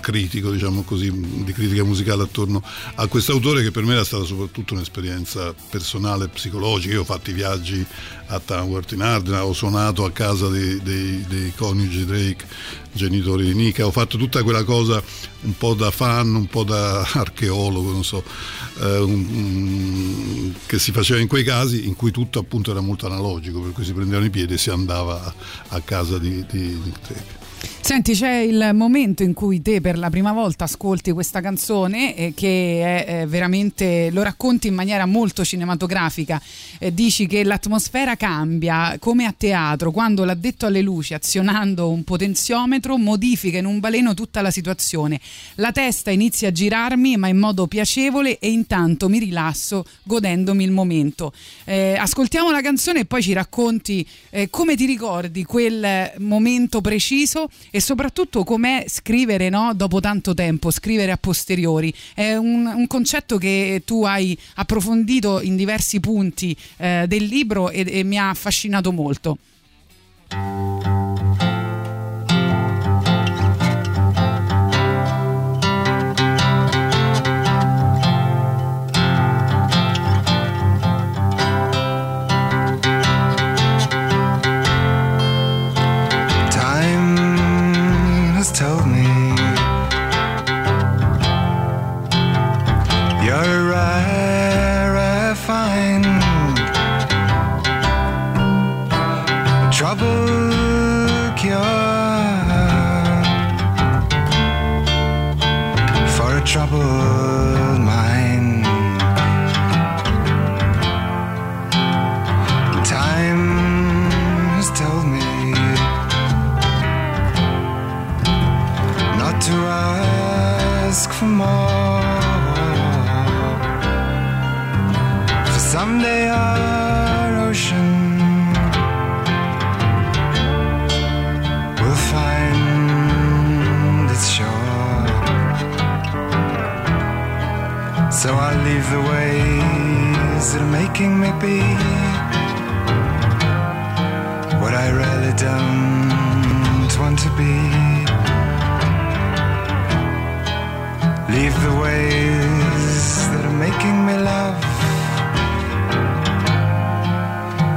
critico, diciamo così, di critica musicale attorno a questo autore che per me era stata soprattutto un'esperienza personale, psicologica. Io ho fatto i viaggi a Tamworth in Ardena, ho suonato a casa dei, dei- dei coniugi Drake, genitori di Nika, ho fatto tutta quella cosa un po' da fan, un po' da (laughs) archeologo, non so, eh, un- un- che si faceva in quei casi in cui tutto appunto era molto analogico, per cui si prendevano i piedi e si andava a, a casa di, di, di Drake. Senti, c'è il momento in cui te per la prima volta ascolti questa canzone eh, che è eh, veramente lo racconti in maniera molto cinematografica. Eh, dici che l'atmosfera cambia come a teatro quando l'addetto alle luci, azionando un potenziometro, modifica in un baleno tutta la situazione. La testa inizia a girarmi, ma in modo piacevole, e intanto mi rilasso godendomi il momento. Eh, ascoltiamo la canzone e poi ci racconti eh, come ti ricordi quel momento preciso e soprattutto com'è scrivere no, dopo tanto tempo, scrivere a posteriori. È un, un concetto che tu hai approfondito in diversi punti eh, del libro e, e mi ha affascinato molto. Cure for a troubled mind. Time has told me not to ask for more. Leave the ways that are making me be what I really don't want to be. Leave the ways that are making me love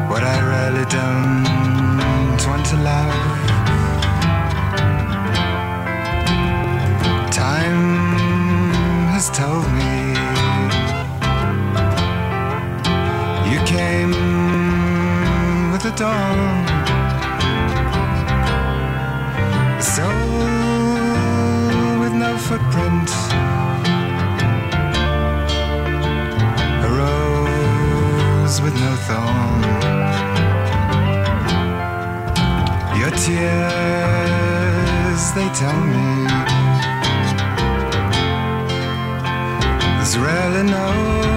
what I really don't want to love. Dawn. Soul with no footprint. A rose with no thorn. Your tears, they tell me there's really no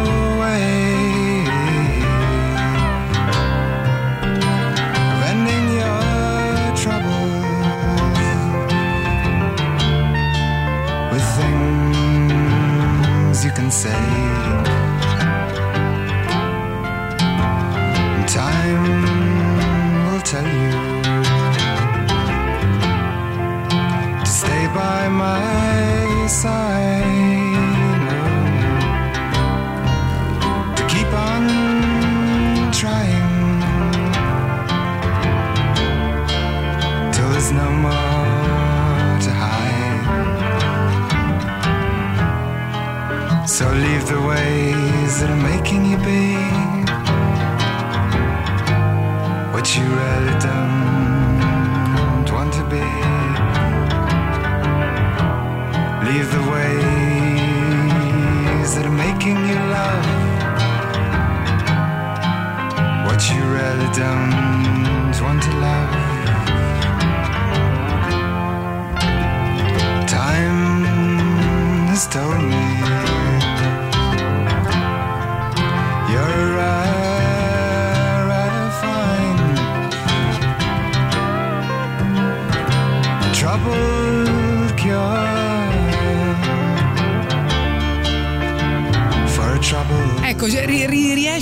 side,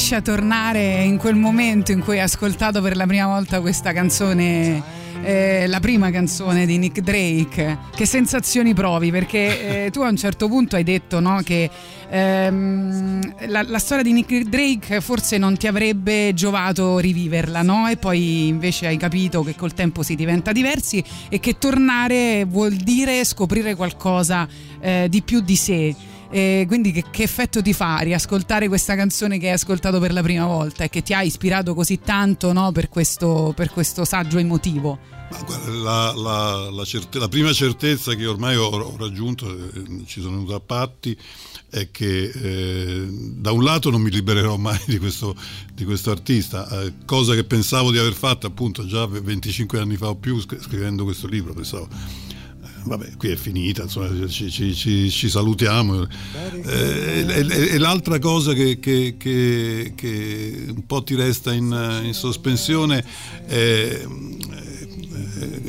ri- riesci a tornare in quel momento in cui hai ascoltato per la prima volta questa canzone eh, la prima canzone di Nick Drake, che sensazioni provi? Perché eh, tu a un certo punto hai detto no, che ehm, la, la storia di Nick Drake forse non ti avrebbe giovato riviverla, no? E poi invece hai capito che col tempo si diventa diversi e che tornare vuol dire scoprire qualcosa eh, di più di sé. E quindi che, che effetto ti fa riascoltare questa canzone che hai ascoltato per la prima volta e che ti ha ispirato così tanto no, per, questo, per questo saggio emotivo? Guarda, la, la- la certe- la prima certezza che ormai ho, ho raggiunto, eh, ci sono venuto a patti, è che eh, da un lato non mi libererò mai di questo, di questo artista, eh, cosa che pensavo di aver fatto appunto già 25 anni fa o più scri- scrivendo questo libro, pensavo vabbè qui è finita, insomma ci, ci- ci- ci salutiamo. Eh, e, e- e l'altra cosa che, che- che- che un po' ti resta in, in sospensione è eh,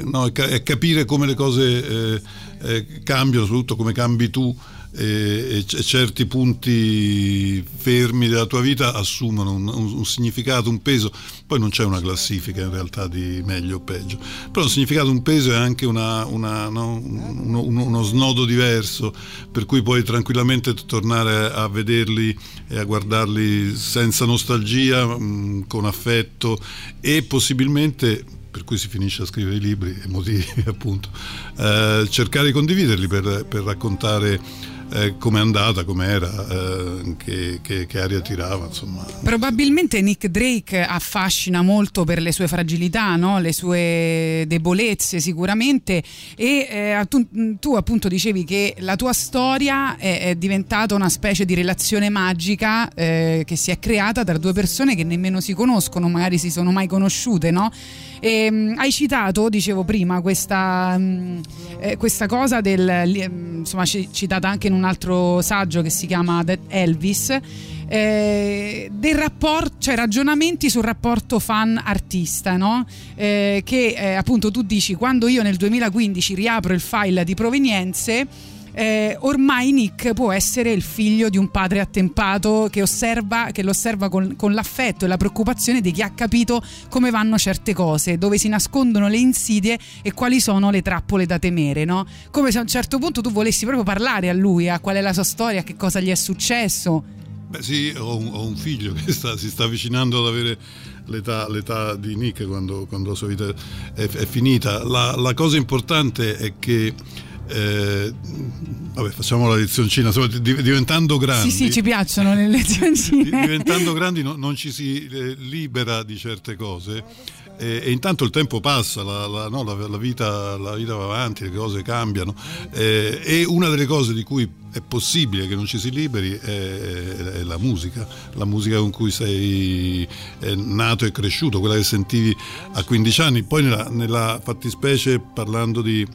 no, è, ca- è capire come le cose eh, cambiano, soprattutto come cambi tu e, e certi punti fermi della tua vita assumono un, un- un significato, un peso. Poi non c'è una classifica in realtà di meglio o peggio, però un significato, un peso è anche una- una, no, uno, uno- snodo diverso, per cui puoi tranquillamente tornare a vederli e a guardarli senza nostalgia, mh, con affetto e possibilmente per cui si finisce a scrivere i libri e motivi (laughs) appunto eh, cercare di condividerli per, per raccontare eh, com'è andata, com'era, eh, che, che, che aria tirava insomma Probabilmente Nick Drake affascina molto per le sue fragilità, no? le sue debolezze sicuramente e eh, tu, tu appunto dicevi che la tua storia è, è diventata una specie di relazione magica eh, che si è creata tra due persone che nemmeno si conoscono, magari si sono mai conosciute, no? E, mh, hai citato, dicevo prima, questa, mh, eh, questa cosa del, mh, insomma, ci- citata anche in un altro saggio che si chiama Elvis, eh, del rapporto, cioè ragionamenti sul rapporto fan-artista, no? Eh, che eh, appunto tu dici quando io nel 2015 riapro il file di provenienze. Eh, ormai Nick può essere il figlio di un padre attempato che, osserva, che lo osserva con, con l'affetto e la preoccupazione di chi ha capito come vanno certe cose, dove si nascondono le insidie e quali sono le trappole da temere. No? Come se a un certo punto tu volessi proprio parlare a lui, a qual è la sua storia, a che cosa gli è successo. Beh sì, ho un, ho un figlio che sta- si sta avvicinando ad avere l'età, l'età di Nick quando, quando la sua vita è, è finita. La, la cosa importante è che, eh, vabbè facciamo la lezioncina, insomma, di- diventando grandi... Sì, sì, ci piacciono le lezioncine. Di- diventando grandi no- non ci si eh, libera di certe cose. E, e intanto il tempo passa, la, la- no, la- la vita, la vita va avanti, le cose cambiano. Eh, e una delle cose di cui è possibile che non ci si liberi è, è la musica, la musica con cui sei eh, nato e cresciuto, quella che sentivi a 15 anni, poi nella, nella fattispecie parlando di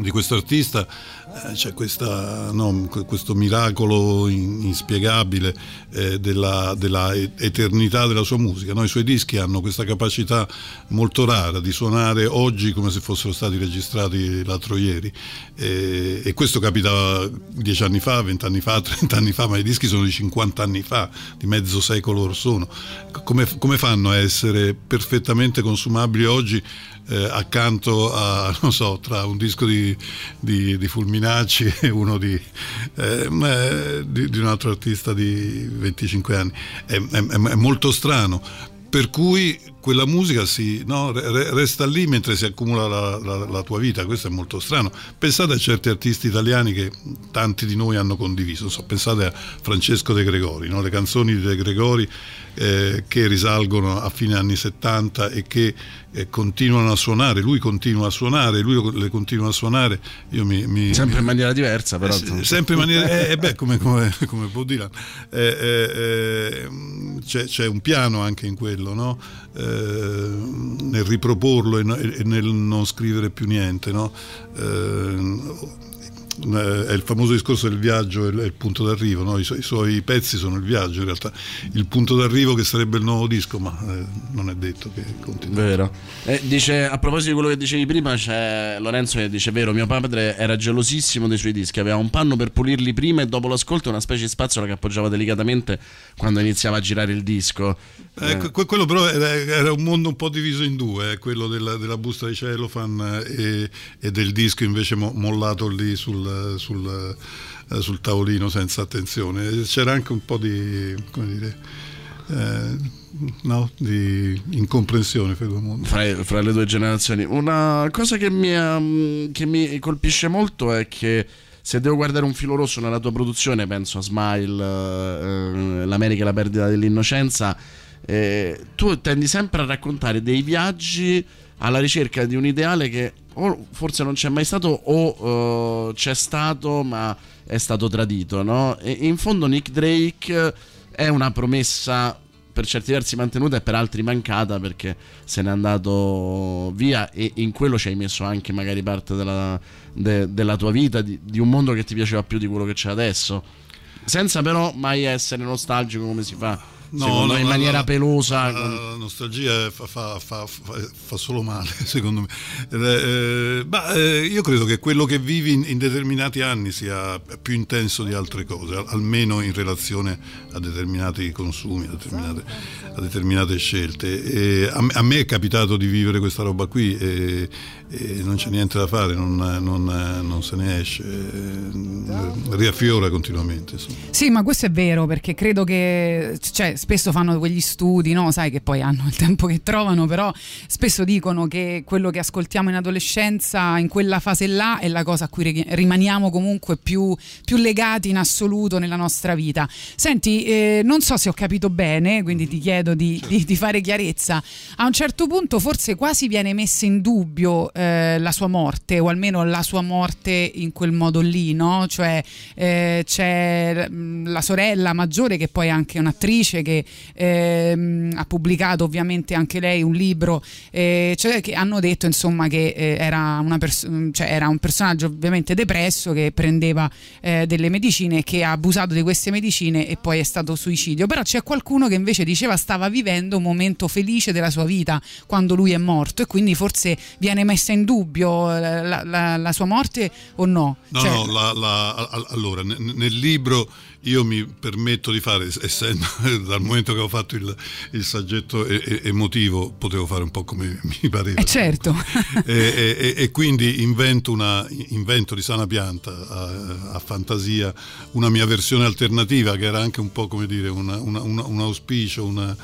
di questo artista eh, c'è questa, no, que- questo miracolo in- inspiegabile eh, della, della eternità della sua musica. no? I suoi dischi hanno questa capacità molto rara di suonare oggi come se fossero stati registrati l'altro ieri Eh, e questo capitava dieci anni fa, vent'anni fa, (laughs) trent'anni fa, ma i dischi sono di 50 anni fa, di mezzo secolo or sono. Come, come fanno a essere perfettamente consumabili oggi eh, accanto a, (laughs) non so, tra un disco di, di, di Fulminacci e uno di, eh, eh, di, un altro artista di 25 anni. È, è- è molto strano. Per cui quella musica si, no, re- resta lì mentre si accumula la, la- la tua vita, questo è molto strano. Pensate a certi artisti italiani che tanti di noi hanno condiviso, so, pensate a Francesco De Gregori, no? le canzoni di De Gregori eh, che risalgono a fine anni 70 e che eh, continuano a suonare, lui continua a suonare, lui le continua a suonare, io mi... mi- Sempre in maniera diversa, però. eh, sempre in maniera (laughs) eh, eh, beh, come, come, come Bob Dylan Eh, eh, c'è, c'è un piano anche in quello no? Nel riproporlo e, e nel non scrivere più niente no? Eh, eh, è il famoso discorso del viaggio e il, è il punto d'arrivo, no? I, su- i suoi pezzi sono il viaggio in realtà, il punto d'arrivo che sarebbe il nuovo disco, ma eh, non è detto che continui. Vero. Eh, dice, a proposito di quello che dicevi prima, c'è Lorenzo che dice: Vero, mio padre era gelosissimo dei suoi dischi, aveva un panno per pulirli prima e dopo l'ascolto una specie di spazzola che appoggiava delicatamente quando iniziava a girare il disco. Eh, que- quello però era, era un mondo un po' diviso in due, eh, quello della, della busta di cellophane e, e del disco invece mo- mollato lì sul, sul, eh, sul tavolino senza attenzione. C'era anche un po' di, dire, eh, no, di incomprensione fra fra, le due generazioni. Una cosa che mi, ehm, che mi colpisce molto è che se devo guardare un filo rosso nella tua produzione, penso a Smile, eh, L'America e la perdita dell'innocenza, eh, tu tendi sempre a raccontare dei viaggi alla ricerca di un ideale che o forse non c'è mai stato o eh, c'è stato ma è stato tradito, no? E in fondo Nick Drake è una promessa per certi versi mantenuta e per altri mancata perché se n'è andato via e in quello ci hai messo anche magari parte della, de- della tua vita, di, di un mondo che ti piaceva più di quello che c'è adesso. Senza però mai essere nostalgico come si fa. Secondo me, in maniera la- pelosa. La, la nostalgia fa, fa- fa- fa- solo male, (laughs) secondo me. Eh, eh, ma, eh, io credo che quello che vivi in, in determinati anni sia più intenso di altre cose, al- almeno in relazione a determinati consumi, a determinate, a determinate scelte. E a, me- a me è capitato di vivere questa roba qui e, e non c'è niente da fare, non, non- non se ne esce, eh, riaffiora continuamente. insomma. Sì, ma questo è vero perché credo che cioè, spesso fanno quegli studi, no? sai che poi hanno il tempo che trovano, però spesso dicono che quello che ascoltiamo in adolescenza, in quella fase là, è la cosa a cui ri- rimaniamo comunque più, più legati in assoluto nella nostra vita. Senti, eh, non so se ho capito bene, quindi ti chiedo di, di- di fare chiarezza. A un certo punto forse quasi viene messa in dubbio eh, la sua morte, o almeno la sua morte in quel modo lì, no? Cioè eh, c'è mm, la sorella maggiore che poi è anche un'attrice che ehm, ha pubblicato ovviamente anche lei un libro, eh, cioè che hanno detto insomma che eh, era, una pers- cioè, era un personaggio ovviamente depresso che prendeva eh, delle medicine e che ha abusato di queste medicine e poi è stato suicidio. Però c'è qualcuno che invece diceva stava vivendo un momento felice della sua vita quando lui è morto e quindi forse viene messa in dubbio eh, la, la- la sua morte o no? No, Cioè, no, la- allora, ne- nel libro io mi permetto di fare, essendo (laughs) dal momento che ho fatto il, il saggetto emotivo, potevo fare un po' come (laughs) mi pareva. eh certo. e, e- e- quindi invento, una, invento di sana pianta a, a fantasia una mia versione alternativa che era anche un po' come dire una- una- un auspicio, una,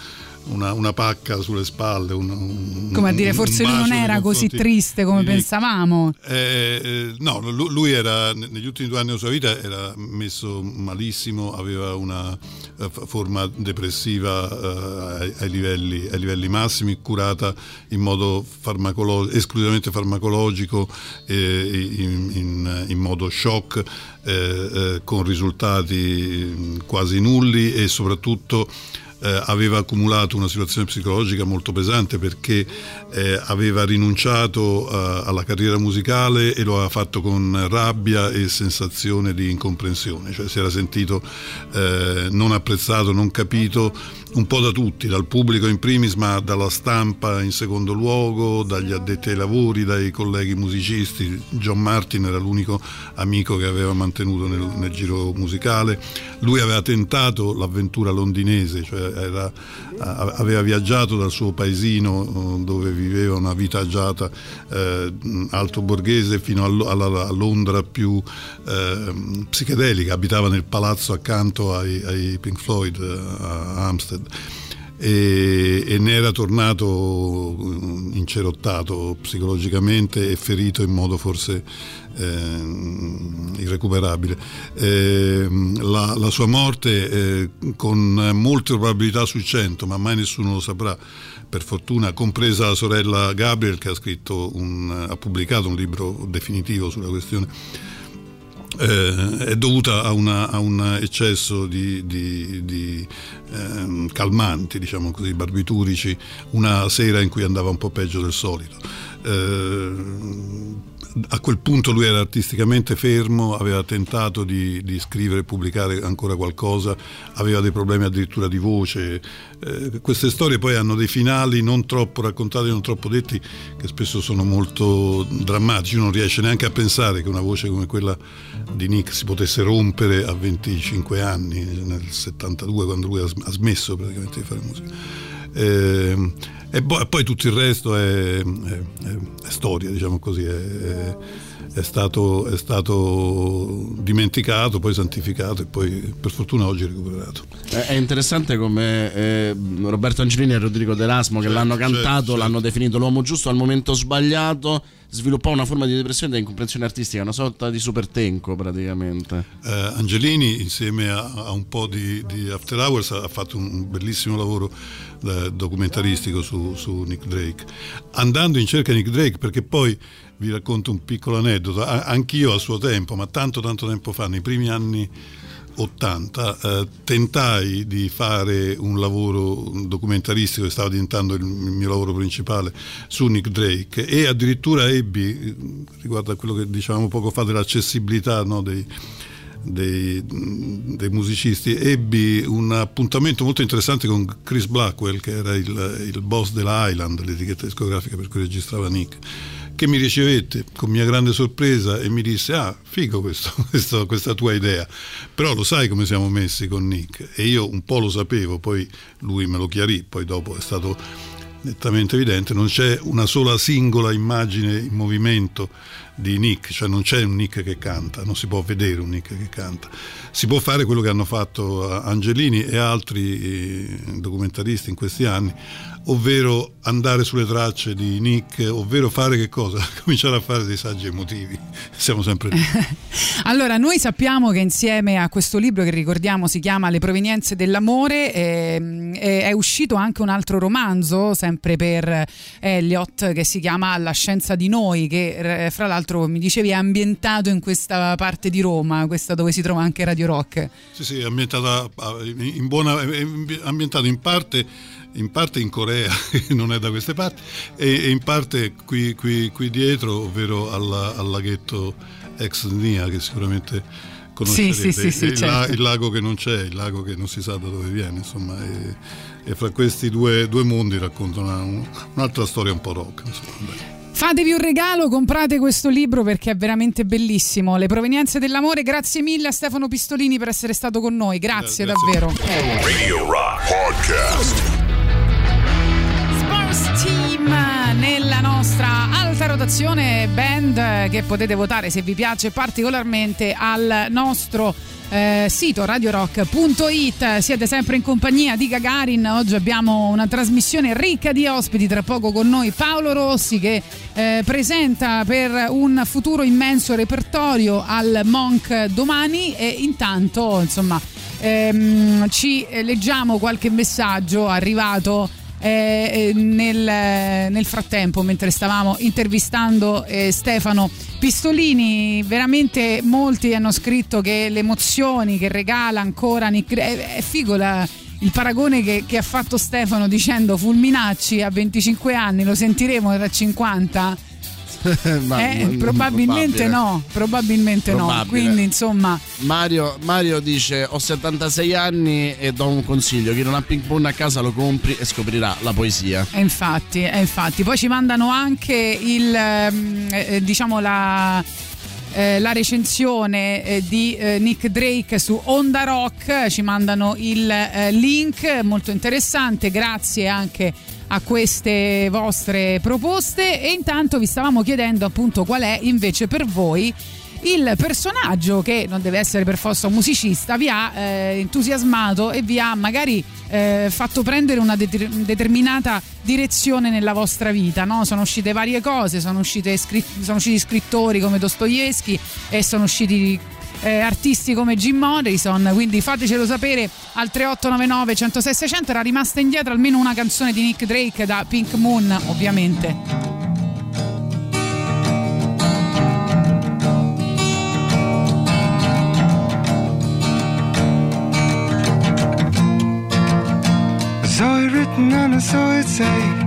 una- una pacca sulle spalle. un- un- come a dire, forse lui non era così triste come di pensavamo. Eh, eh, no, lu- lui era negli ultimi due anni della sua vita era messo malissimo, aveva una eh, forma depressiva eh, ai, ai livelli, ai livelli massimi, curata in modo farmacolo- esclusivamente farmacologico, eh, in, in- in modo shock, eh, eh, con risultati mh, quasi nulli e soprattutto eh, aveva accumulato una situazione psicologica molto pesante perché eh, aveva rinunciato eh, alla carriera musicale e lo aveva fatto con rabbia e sensazione di incomprensione, cioè si era sentito eh, non apprezzato, non capito un po' da tutti, dal pubblico in primis, ma dalla stampa in secondo luogo, dagli addetti ai lavori, dai colleghi musicisti. John Martin era l'unico amico che aveva mantenuto nel, nel giro musicale. Lui aveva tentato l'avventura londinese, cioè era- a- aveva viaggiato dal suo paesino eh, dove viveva una vita agiata eh, alto borghese fino a, alla- a Londra più eh, psichedelica, abitava nel palazzo accanto ai, ai Pink Floyd eh, a Hampstead e, e ne era tornato eh, incerottato psicologicamente e ferito in modo forse eh, irrecuperabile. Eh, la, la sua morte eh, con molte probabilità su 100, ma mai nessuno lo saprà. Per fortuna, compresa la sorella Gabriel che ha, scritto un, ha pubblicato un libro definitivo sulla questione, eh, è dovuta a, una- a un eccesso di, di- di, ehm, calmanti, diciamo così, barbiturici, una sera in cui andava un po' peggio del solito. eh, a quel punto lui era artisticamente fermo, aveva tentato di, di scrivere e pubblicare ancora qualcosa, aveva dei problemi addirittura di voce. Eh, queste storie poi hanno dei finali non troppo raccontati, non troppo detti, che spesso sono molto drammatici. Uno non riesce neanche a pensare che una voce come quella di Nick si potesse rompere a 25 anni, nel 72, quando lui ha sm- ha smesso praticamente di fare musica. Eh, e poi, tutto il resto è, è- è- è storia, diciamo così, è, è- stato, è stato dimenticato, poi santificato e poi per fortuna oggi recuperato. Eh, È interessante come eh, Roberto Angelini e Rodrigo D'Erasmo che Certo, l'hanno certo, cantato, certo. l'hanno definito l'uomo giusto al momento sbagliato, sviluppò una forma di depressione e incomprensione artistica, una sorta di super tenco praticamente. Eh, Angelini insieme a, a un po' di, di After Hours ha fatto un bellissimo lavoro eh, documentaristico su, su Nick Drake andando in cerca di Nick Drake perché poi vi racconto un piccolo aneddoto. Anch'io a suo tempo ma tanto tanto tempo fa nei primi anni 80 eh, tentai di fare un lavoro documentaristico che stava diventando il mio lavoro principale su Nick Drake e addirittura ebbi eh, riguardo a quello che dicevamo poco fa dell'accessibilità no, dei, dei, dei musicisti ebbi un appuntamento molto interessante con Chris Blackwell che era il, il boss della Island l'etichetta discografica per cui registrava Nick che mi ricevette con mia grande sorpresa e mi disse ah figo questo, (laughs) questo- questa tua idea. Però lo sai come siamo messi con Nick? E io un po' lo sapevo poi lui me lo chiarì poi dopo è stato nettamente evidente non c'è una sola singola immagine in movimento di Nick cioè non c'è un Nick che canta non si può vedere un Nick che canta si può fare quello che hanno fatto Angelini e altri eh, documentaristi in questi anni ovvero andare sulle tracce di Nick, ovvero fare che cosa? (laughs) Cominciare a fare dei saggi emotivi. Siamo sempre lì. (laughs) Allora, noi sappiamo che insieme a questo libro che ricordiamo si chiama Le provenienze dell'amore ehm, è, uscito anche un altro romanzo, sempre per Elliot, che si chiama La scienza di noi, che eh, fra l'altro mi dicevi è ambientato in questa parte di Roma, questa dove si trova anche Radio Rock. Sì, sì, è ambientata in buona, è ambientato in parte in parte in Corea, (laughs) che non è da queste parti, e, in parte qui, qui- qui dietro, ovvero alla- al laghetto ex Nia, che sicuramente conoscerete. Sì, sì, sì, sì, il, certo. il lago che non c'è, il lago che non si sa da dove viene, insomma, e, e fra questi due, due mondi racconta una- un- un'altra storia un po' rock. Insomma. Fatevi un regalo, comprate questo libro perché è veramente bellissimo. Le provenienze dell'amore. Grazie mille a Stefano Pistolini per essere stato con noi. Grazie, davvero. Radio Rock Podcast. Sports Team nella nostra alta rotazione band che potete votare se vi piace particolarmente al nostro eh, sito radiorock.it siete sempre in compagnia di Gagarin. Oggi abbiamo una trasmissione ricca di ospiti. Tra poco con noi Paolo Rossi che eh, presenta per un futuro immenso repertorio al Monk domani. E intanto insomma ehm, ci eh, leggiamo qualche messaggio arrivato eh, eh, nel, nel frattempo, mentre stavamo intervistando eh, Stefano Pistolini, veramente molti hanno scritto che le emozioni che regala ancora Nick è, è figo la- il paragone che, che ha fatto Stefano dicendo Fulminacci a 25 anni, lo sentiremo tra 50? (laughs) Ma- Eh, non- probabilmente no, probabilmente no. Probabile. Quindi insomma, Mario, Mario dice: Ho 76 anni e do un consiglio: chi non ha ping pong a casa lo compri e scoprirà la poesia. E infatti, e infatti. Poi ci mandano anche il ehm, eh, diciamo la. eh, la recensione eh, di eh, Nick Drake su Onda Rock ci mandano il eh, link molto interessante grazie anche a queste vostre proposte e intanto vi stavamo chiedendo appunto qual è invece per voi il personaggio che non deve essere per forza un musicista vi ha eh, entusiasmato e vi ha magari eh, fatto prendere una det- determinata direzione nella vostra vita no? sono uscite varie cose sono, scritt- sono usciti scrittori come Dostoevsky e sono usciti eh, artisti come Jim Morrison quindi fatecelo sapere al 3899 106 600 era rimasta indietro almeno una canzone di Nick Drake da Pink Moon ovviamente. I saw it written and I saw it say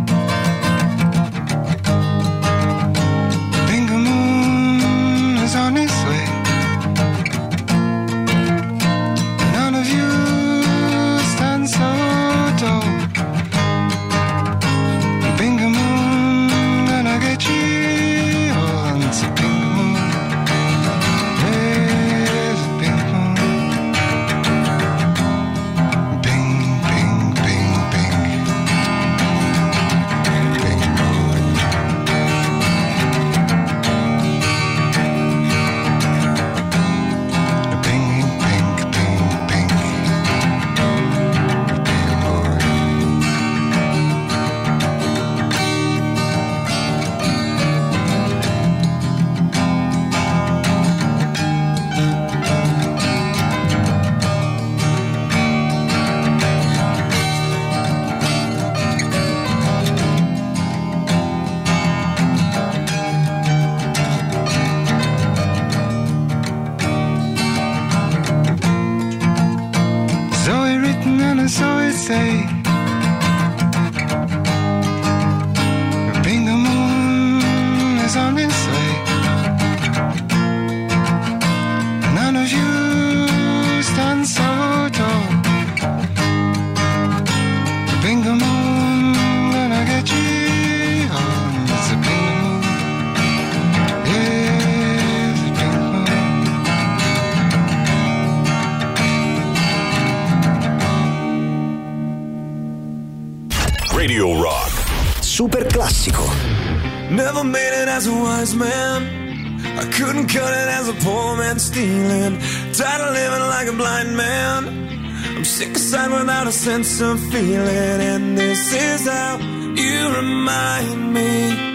inside without a sense of feeling, and this is how you remind me.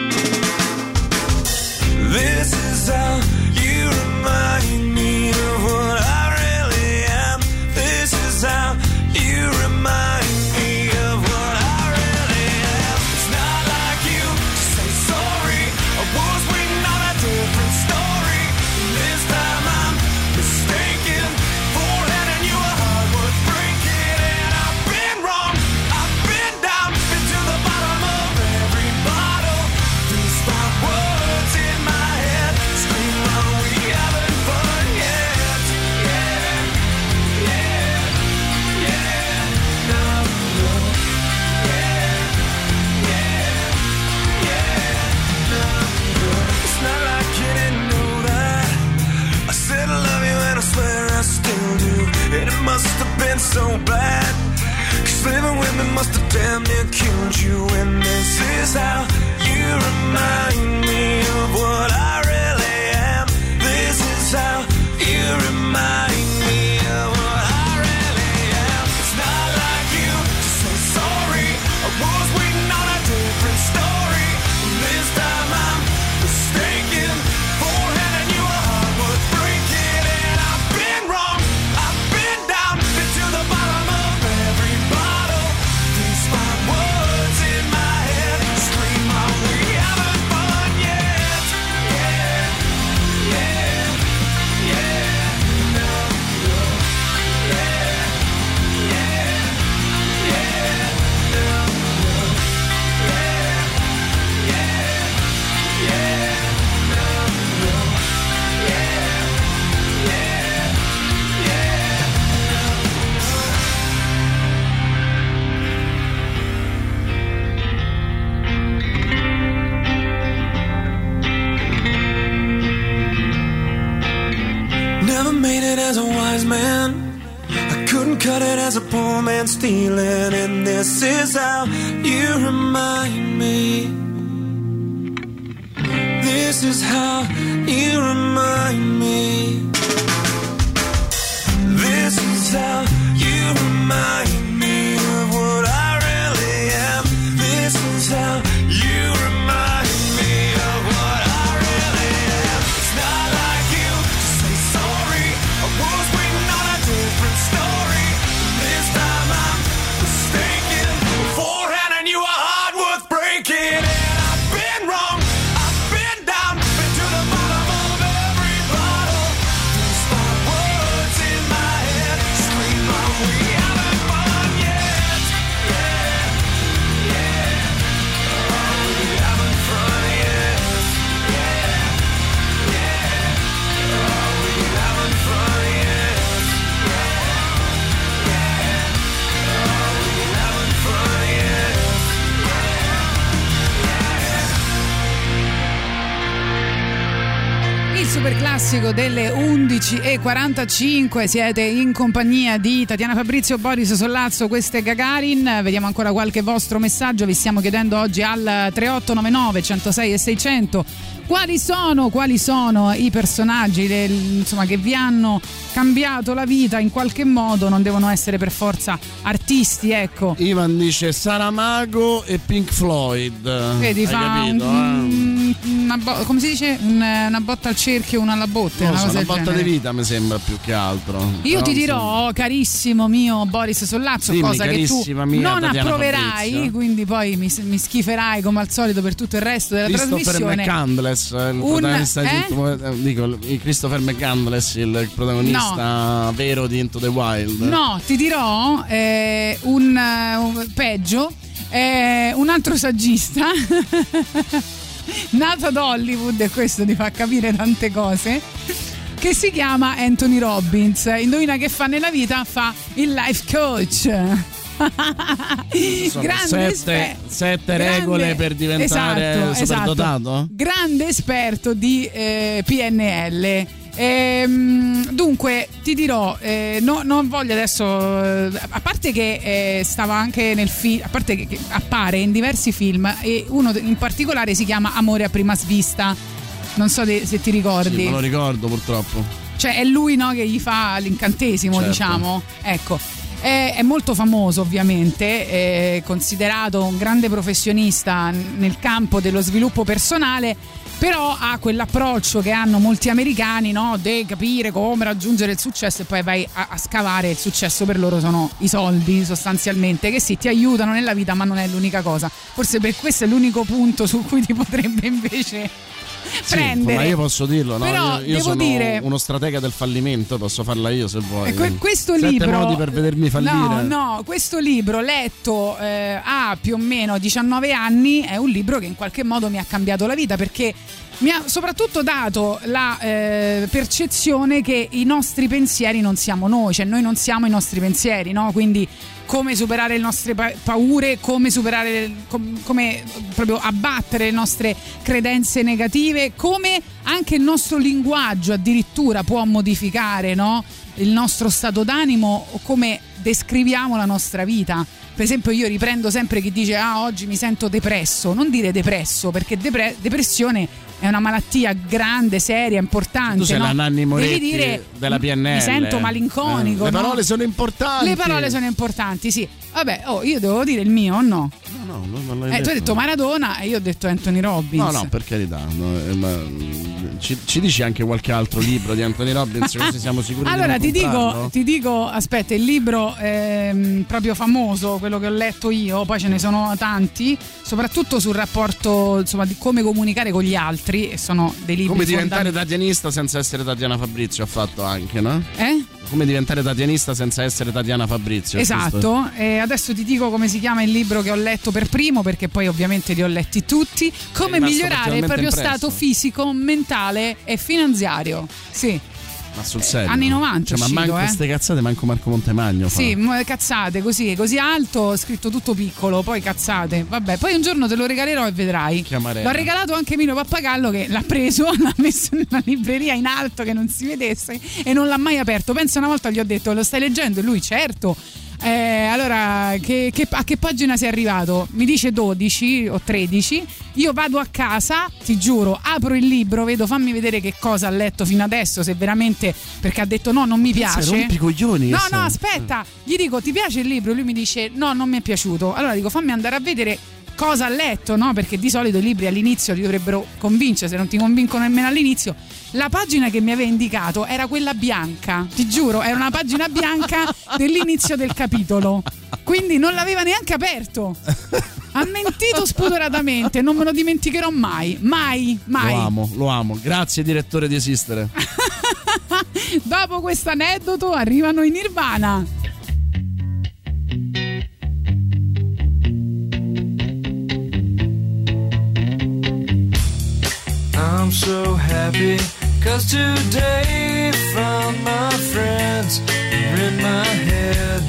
45 siete in compagnia di Tatiana Fabrizio, Boris Sollazzo, questo è Gagarin, vediamo ancora qualche vostro messaggio, vi stiamo chiedendo oggi al 3899 106 e 600 quali sono, quali sono i personaggi del, insomma, che vi hanno cambiato la vita in qualche modo, non devono essere per forza artisti, ecco. Ivan dice Saramago e Pink Floyd. Vedi, Hai fa capito, un, eh? Una bo- come si dice? Un- una botta al cerchio, una alla botte. Una so, una botta di genere. vita mi sembra più che altro. Io Però, ti dirò, carissimo mio Boris Sollazzo, Dimmi, cosa che tu non Tatiana approverai, Fabrizio. quindi poi mi, mi schiferai come al solito per tutto il resto della Christopher trasmissione. McCandless, il Un- protagonista di eh? tutto- eh, dico, Christopher McCandless, il protagonista vero di Into the Wild. No, ti dirò eh, un, eh, un- peggio, eh, un altro saggista (laughs) nato ad Hollywood e questo ti fa capire tante cose. Che si chiama Anthony Robbins. Indovina che fa nella vita? Fa il life coach. Sette, esper- sette grande- regole per diventare esatto, superdotato? esatto. grande esperto di eh, PNL. Ehm, dunque ti dirò, eh, no- non voglio adesso, eh, a parte che eh, stava anche nel film, a parte che, che appare in diversi film e uno in particolare si chiama Amore a prima svista, non so de- se ti ricordi. Sì, me lo ricordo purtroppo. Cioè è lui no, che gli fa l'incantesimo, Certo. diciamo. Ecco. È, è molto famoso ovviamente, è considerato un grande professionista n- nel campo dello sviluppo personale, però ha quell'approccio che hanno molti americani, no? di capire come raggiungere il successo e poi vai a, a scavare il successo per loro sono i soldi sostanzialmente, che sì ti aiutano nella vita ma non è l'unica cosa. Forse per questo è l'unico punto su cui ti potrebbe invece Sì, prendere. ma io posso dirlo, no? Però io io sono dire- uno stratega del fallimento, posso farla io se vuoi. Que- questo Sette libro modi per vedermi fallire. No, no, questo libro letto eh, a più o meno 19 anni è un libro che in qualche modo mi ha cambiato la vita perché mi ha soprattutto dato la eh, percezione che i nostri pensieri non siamo noi, cioè noi non siamo i nostri pensieri, no? Quindi come superare le nostre pa- paure, come superare, com- come proprio abbattere le nostre credenze negative, come anche il nostro linguaggio addirittura può modificare no? il nostro stato d'animo o come descriviamo la nostra vita. Per esempio io riprendo sempre chi dice ah oggi mi sento depresso, non dire depresso perché depre- depressione è una malattia grande, seria, importante. Tu sei no? la Nanni Devi Moretti dire della PNL. mi sento malinconico. Eh, le no? parole sono importanti. Le parole sono importanti, sì. Vabbè, oh, io devo dire il mio o no? No, no, non l'hai Eh, tu hai detto. detto Maradona e io ho detto Anthony Robbins. No, no, per carità. no, eh, ma, mm, ci, ci dici anche qualche altro libro di Anthony Robbins così siamo sicuri Allora di ti non dico, comprarlo? ti dico, aspetta, il libro ehm, proprio famoso, quello che ho letto io, poi ce ne sono tanti, soprattutto sul rapporto, insomma, di come comunicare con gli altri, e sono dei libri Come diventare fondamentali. tatianista senza essere Tatiana Fabrizio ha fatto anche, no? Eh? Come diventare tatianista senza essere Tatiana Fabrizio. Esatto, e adesso ti dico come si chiama il libro che ho letto per primo, perché poi ovviamente li ho letti tutti. Come migliorare il proprio impresso. stato fisico, mentale e finanziario. Sì. Ma sul serio. anni 90 Cioè, ma uscito, manco eh. queste cazzate, manco Marco Montemagno fa. Sì, cazzate così, così alto, scritto tutto piccolo, poi cazzate. Vabbè, poi un giorno te lo regalerò e vedrai. Chiamarei. L'ho regalato anche Mino Pappagallo che l'ha preso, (laughs) l'ha messo nella libreria in alto che non si vedesse e non l'ha mai aperto. Penso una volta gli ho detto, lo stai leggendo? E lui, certo. Eh, allora, che- che- a che pagina sei arrivato? Mi dice 12 o 13. Io vado a casa, ti giuro, apro il libro, vedo, fammi vedere che cosa ha letto fino adesso, se veramente perché ha detto no, non mi Pensa, piace. rompi i coglioni No, no, aspetta, gli dico ti piace il libro? Lui mi dice no, non mi è piaciuto. Allora dico fammi andare a vedere cosa ha letto, no? Perché di solito i libri all'inizio ti dovrebbero convincere, se non ti convincono nemmeno all'inizio. La pagina che mi aveva indicato era quella bianca, ti giuro, era una pagina bianca (laughs) dell'inizio del capitolo. Quindi non l'aveva neanche aperto. Ha mentito spudoratamente, non me lo dimenticherò mai, mai, mai. Lo amo, lo amo. Grazie direttore di esistere. (laughs) Dopo questo aneddoto arrivano in Nirvana. I'm so happy cause today found my friends in my head.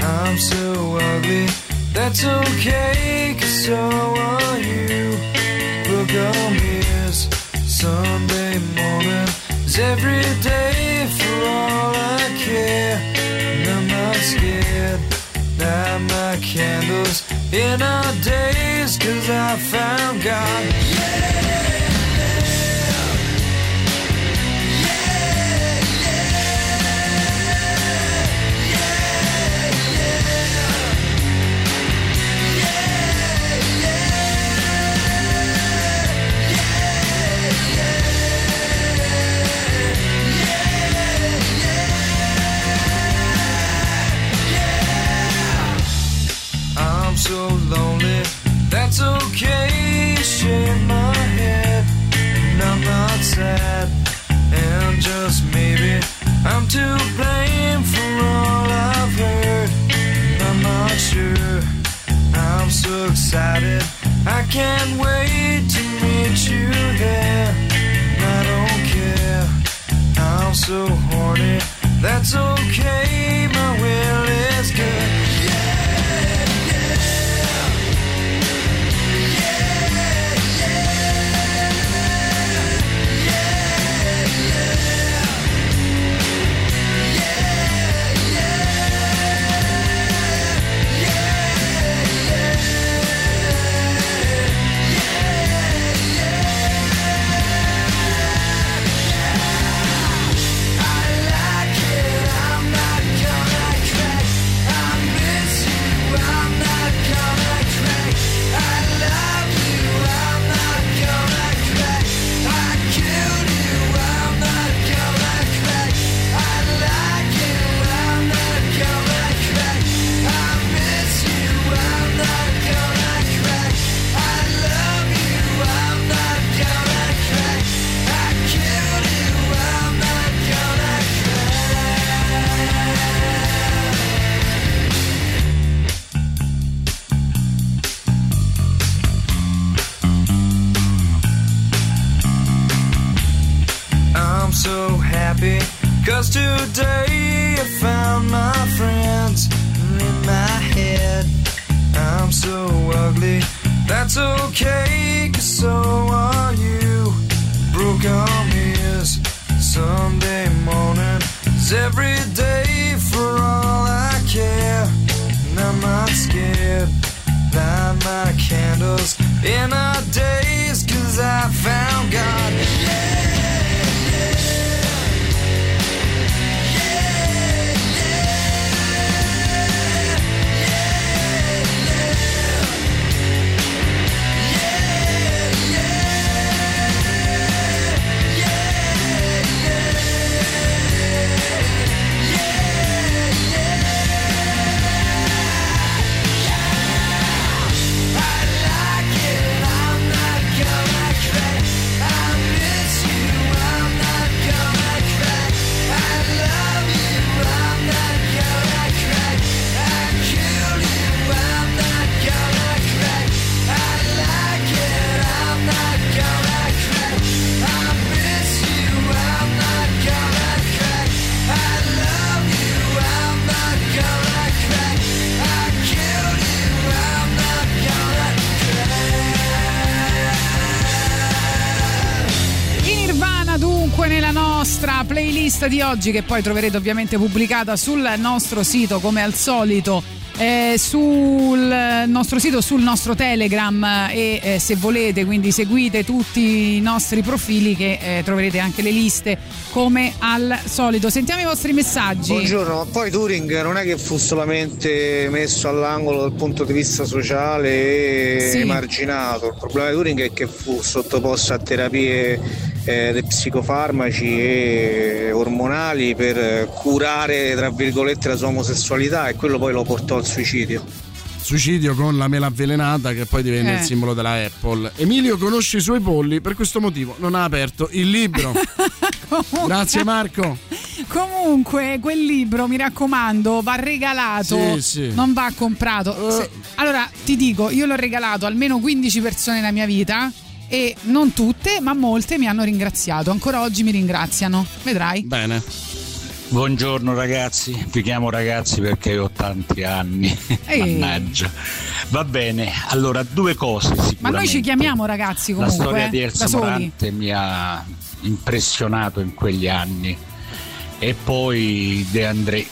I'm so ugly, that's okay cause so are you. Book on mirrors, Sunday morning is every day for all I care. And I'm not scared, light my candles in our days cause I found God. Cause playlist di oggi che poi troverete ovviamente pubblicata sul nostro sito come al solito eh, sul nostro sito, sul nostro Telegram e eh, se volete quindi seguite tutti i nostri profili che eh, troverete anche le liste come al solito. Sentiamo i vostri messaggi. Buongiorno, ma poi Turing non è che fu solamente messo all'angolo dal punto di vista sociale e Sì. emarginato, il problema di Turing è che fu sottoposto a terapie eh, dei psicofarmaci e ormonali per eh, curare tra virgolette la sua omosessualità e quello poi lo portò al suicidio. Suicidio con la mela avvelenata che poi divenne Eh. il simbolo della Apple. Emilio conosce i suoi polli, per questo motivo non ha aperto il libro. (laughs) Grazie Marco. Comunque, quel libro, mi raccomando, va regalato, Sì, sì. non va comprato. Se- allora, ti dico, io l'ho regalato a almeno 15 persone nella mia vita e non tutte, ma molte mi hanno ringraziato. Ancora oggi mi ringraziano. Vedrai. Bene. Buongiorno ragazzi, vi chiamo ragazzi perché ho tanti anni. Ehi. Mannaggia. Va bene, allora due cose sicuramente. Ma noi ci chiamiamo ragazzi La comunque. storia eh, di Elsa soli. Morante mi ha impressionato in quegli anni. E poi De André,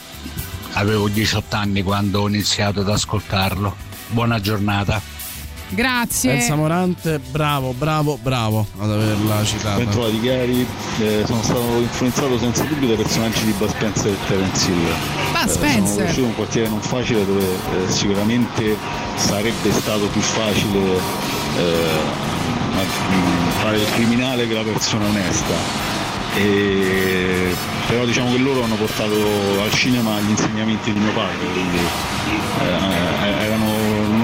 avevo 18 anni quando ho iniziato ad ascoltarlo. Buona giornata. Grazie. Elsa Morante, bravo, bravo, bravo ad averla citata. Ben trovati cari, eh, sono stato influenzato senza dubbio dai personaggi di Bud Spencer e Terence Hill. Bud Eh, Spencer. sono cresciuto in un quartiere non facile dove eh, sicuramente sarebbe stato più facile eh, fare il criminale che la persona onesta. E- però diciamo che loro hanno portato al cinema gli insegnamenti di mio padre, quindi eh, erano,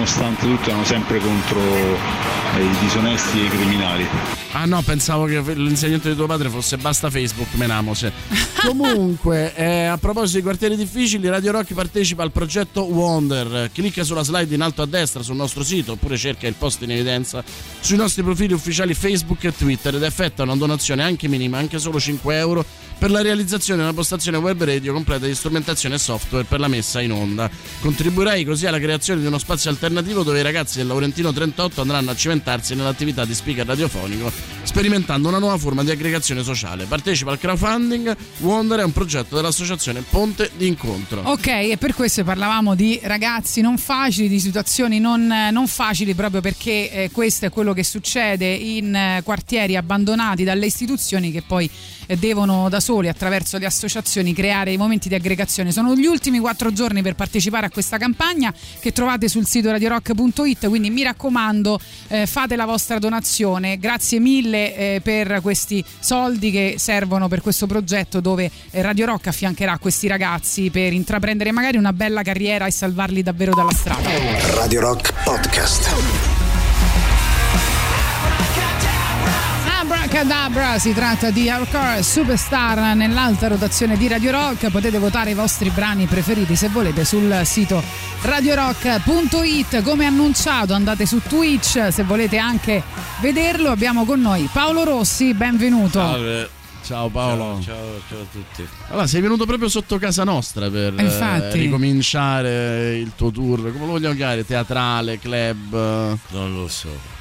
nonostante tutto erano sempre contro eh, i disonesti e i criminali. Ah no, pensavo che l'insegnamento di tuo padre fosse basta Facebook, menamose. (laughs) Comunque, eh, a proposito di quartieri difficili, Radio Rock partecipa al progetto Wonder. Clicca sulla slide in alto a destra sul nostro sito oppure cerca il post in evidenza sui nostri profili ufficiali Facebook e Twitter ed effettua una donazione anche minima, anche solo 5 euro, per la realizzazione di una postazione web radio completa di strumentazione e software per la messa in onda. Contribuirai così alla creazione di uno spazio alternativo dove i ragazzi del Laurentino 38 andranno a cimentarsi nell'attività di speaker radiofonico, sperimentando una nuova forma di aggregazione sociale. Partecipa al crowdfunding. Wonder è un progetto dell'associazione Ponte di Incontro. Ok, e per questo parlavamo di ragazzi non facili, di situazioni non, non facili, proprio perché eh, questo è quello che succede in eh, quartieri abbandonati dalle istituzioni che poi eh, devono da soli, attraverso le associazioni, creare i momenti di aggregazione. Sono gli ultimi quattro giorni per partecipare a questa campagna che trovate sul sito radiorock.it, quindi mi raccomando eh, fate la vostra donazione. Grazie mille eh, per questi soldi che servono per questo progetto dove eh, Radio Rock affiancherà questi ragazzi per intraprendere magari una bella carriera e salvarli davvero dalla strada. Radio Rock Podcast. Abracadabra, si tratta di Hardcore Superstar nell'alta rotazione di Radio Rock. Potete votare i vostri brani preferiti se volete sul sito radiorock.it. Come annunciato, andate su Twitch se volete anche vederlo. Abbiamo con noi Paolo Rossi, benvenuto. Salve. Ciao Paolo. Ciao, ciao, ciao a tutti. Allora, sei venuto proprio sotto casa nostra per Eh, infatti. ricominciare il tuo tour. Come lo vogliamo chiamare? Teatrale, club? Non lo so.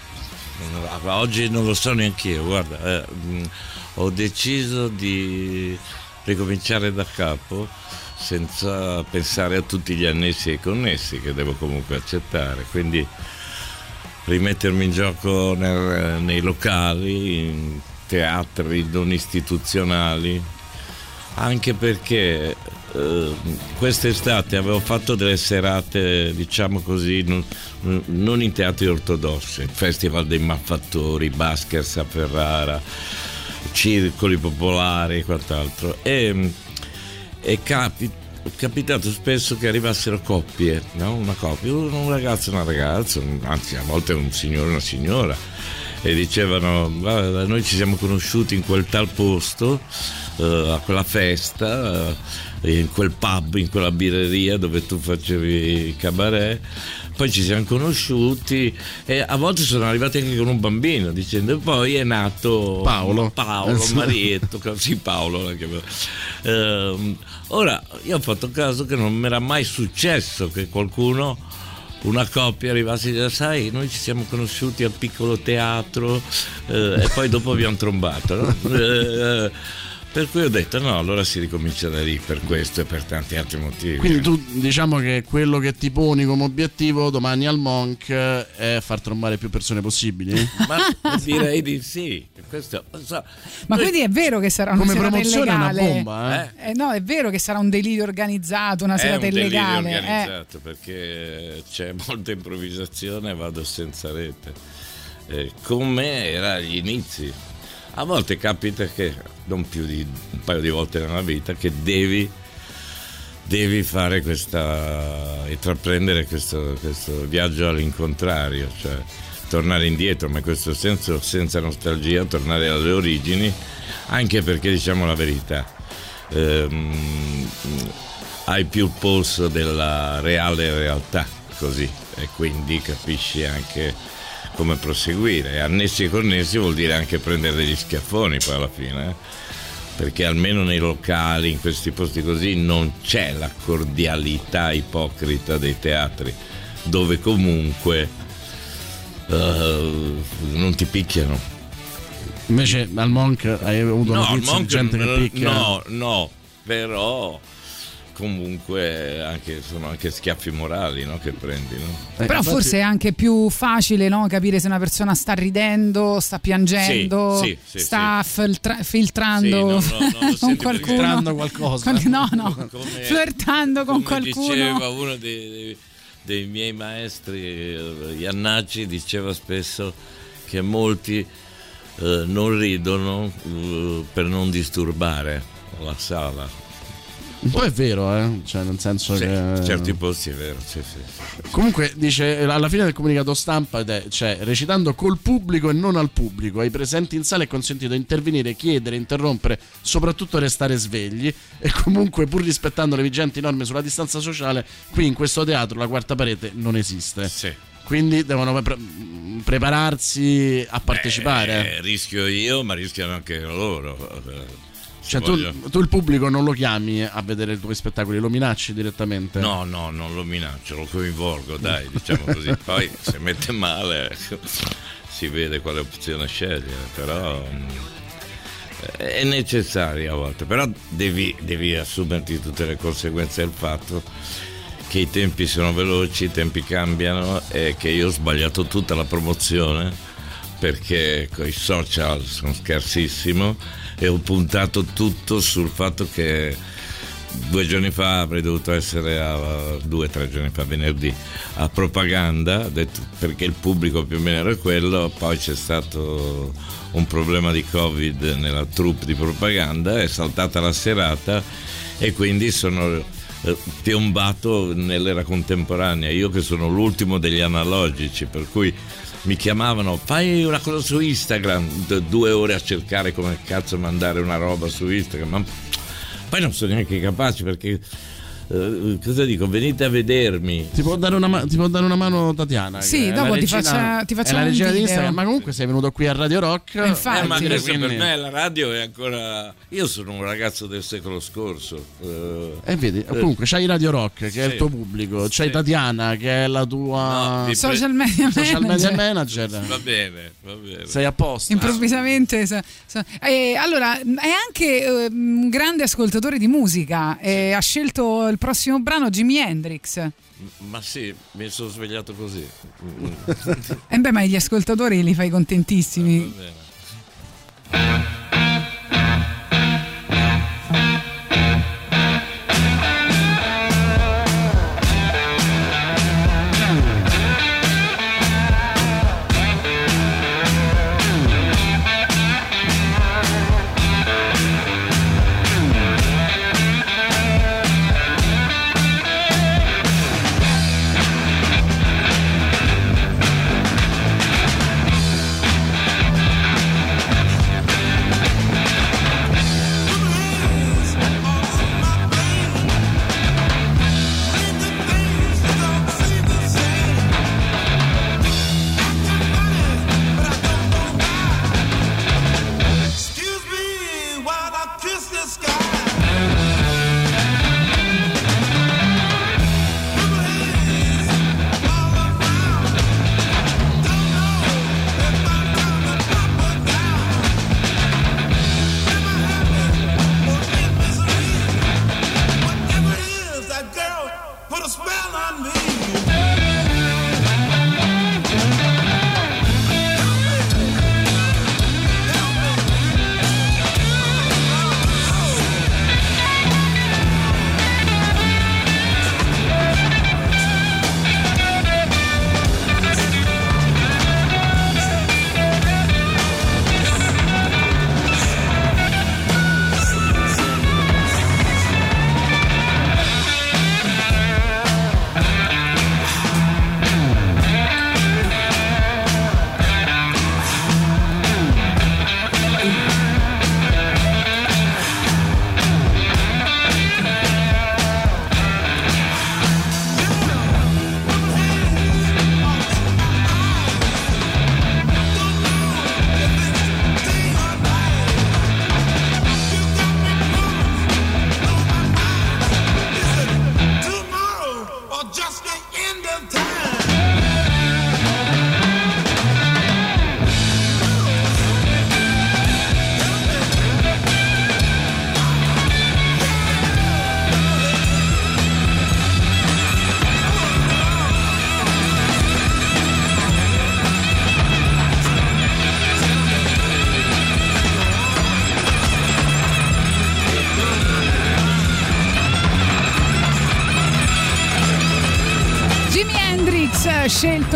Oggi non lo so neanche io. Guarda, eh, mh, ho deciso di ricominciare da capo senza pensare a tutti gli annessi e connessi che devo comunque accettare. Quindi rimettermi in gioco nel- nei locali, in teatri non istituzionali, anche perché eh, quest'estate avevo fatto delle serate, diciamo così, non, non in teatri ortodossi, Festival dei Malfattori, Baskers a Ferrara, circoli popolari e quant'altro. E, e capi- è capitato spesso che arrivassero coppie, no? una coppia, un ragazzo e una ragazza, anzi a volte un signore e una signora, e dicevano "Guarda, noi ci siamo conosciuti in quel tal posto, eh, a quella festa, eh, in quel pub, in quella birreria dove tu facevi cabaret. Poi ci siamo conosciuti e a volte sono arrivati anche con un bambino dicendo e poi è nato Paolo. Paolo, (laughs) Marietto, sì Paolo la chiamavo. Ehm, ora io ho fatto caso che non mi era mai successo che qualcuno una coppia arrivasse e dicesse sai noi ci siamo conosciuti al piccolo teatro eh, e poi dopo abbiamo trombato no? (laughs) Eh, per cui ho detto no allora si ricomincia da lì per questo e per tanti altri motivi Quindi tu diciamo che quello che ti poni come obiettivo domani al Monk è far trombare più persone possibili? (laughs) ma direi di sì questo, so. Ma Noi- quindi è vero che sarà una Come serata promozione è una illegale? bomba, eh? Eh, no, è vero che sarà un delirio organizzato, una è serata un delirio illegale. eh. organizzato perché c'è molta improvvisazione e vado senza rete Eh, come era agli inizi a volte capita che non più di un paio di volte nella vita che devi devi fare questa intraprendere questo, questo viaggio all'incontrario cioè tornare indietro ma in questo senso senza nostalgia tornare alle origini anche perché diciamo la verità ehm, hai più polso della reale realtà così e quindi capisci anche come proseguire annessi e connessi vuol dire anche prendere degli schiaffoni poi alla fine eh? perché almeno nei locali in questi posti così non c'è la cordialità ipocrita dei teatri dove comunque eh, non ti picchiano Invece al Monk hai avuto No, notizie di gente che picchia? No, no, però comunque anche, sono anche schiaffi morali no, che prendi. No? Però forse è anche più facile no, capire se una persona sta ridendo, sta piangendo, Sì, sì, sì, sta filtra- filtrando Sì, no, no, no, lo (laughs) con qualcuno. Filtrando qualcosa. No, no, Come- flirtando con Come qualcuno. diceva uno dei, dei- dei miei maestri, eh, Iannacci, diceva spesso che molti eh, non ridono eh, per non disturbare la sala. Un po' è vero, eh? Cioè, nel senso Sì, che. in certi posti è vero, sì, sì. Comunque dice alla fine del comunicato stampa cioè recitando col pubblico e non al pubblico, ai presenti in sala è consentito intervenire, chiedere, interrompere, soprattutto restare svegli e comunque pur rispettando le vigenti norme sulla distanza sociale, qui in questo teatro la quarta parete non esiste. Quindi devono pre- prepararsi a partecipare. Eh, rischio io, ma rischiano anche loro. Cioè, tu, tu il pubblico non lo chiami a vedere i tuoi spettacoli, lo minacci direttamente? No, no, non lo minaccio, lo coinvolgo, dai, diciamo così. (laughs) Poi se mette male (laughs) si vede quale opzione scegliere, però mm, è necessario a volte, però devi, devi assumerti tutte le conseguenze del fatto che i tempi sono veloci, i tempi cambiano e che io ho sbagliato tutta la promozione perché con i social sono scarsissimo e ho puntato tutto sul fatto che due giorni fa avrei dovuto essere a due o tre giorni fa venerdì a propaganda detto- perché il pubblico più o meno era quello. Poi c'è stato un problema di covid nella troupe di propaganda è saltata la serata e quindi sono eh, piombato nell'era contemporanea. Io che sono l'ultimo degli analogici per cui mi chiamavano fai una cosa su Instagram. Due ore a cercare come cazzo mandare una roba su Instagram. Ma poi non sono neanche capace perché eh, cosa dico? Venite a vedermi. Ti può dare una, ma- ti può dare una mano Tatiana? Sì, che è dopo la ti regina- faccia- ti è facciamo la un regina di video. Instagram, ma comunque sei venuto qui a Radio Rock. infatti. Eh, ma adesso quindi- per me la radio è ancora. Io sono un ragazzo del secolo scorso. eh, E vedi, eh, comunque c'hai Radio Rock che è Sì. il tuo pubblico, c'hai Tatiana che è la tua vi pre- Social media (laughs) social media manager. manager. Va bene, va bene. Sei a posto. Improvvisamente. sa- sa- eh, allora, è anche eh, un grande ascoltatore di musica. eh, ha scelto il prossimo brano Jimi Hendrix. Ma sì, mi sono svegliato così. E beh, ma gli ascoltatori li fai contentissimi. Va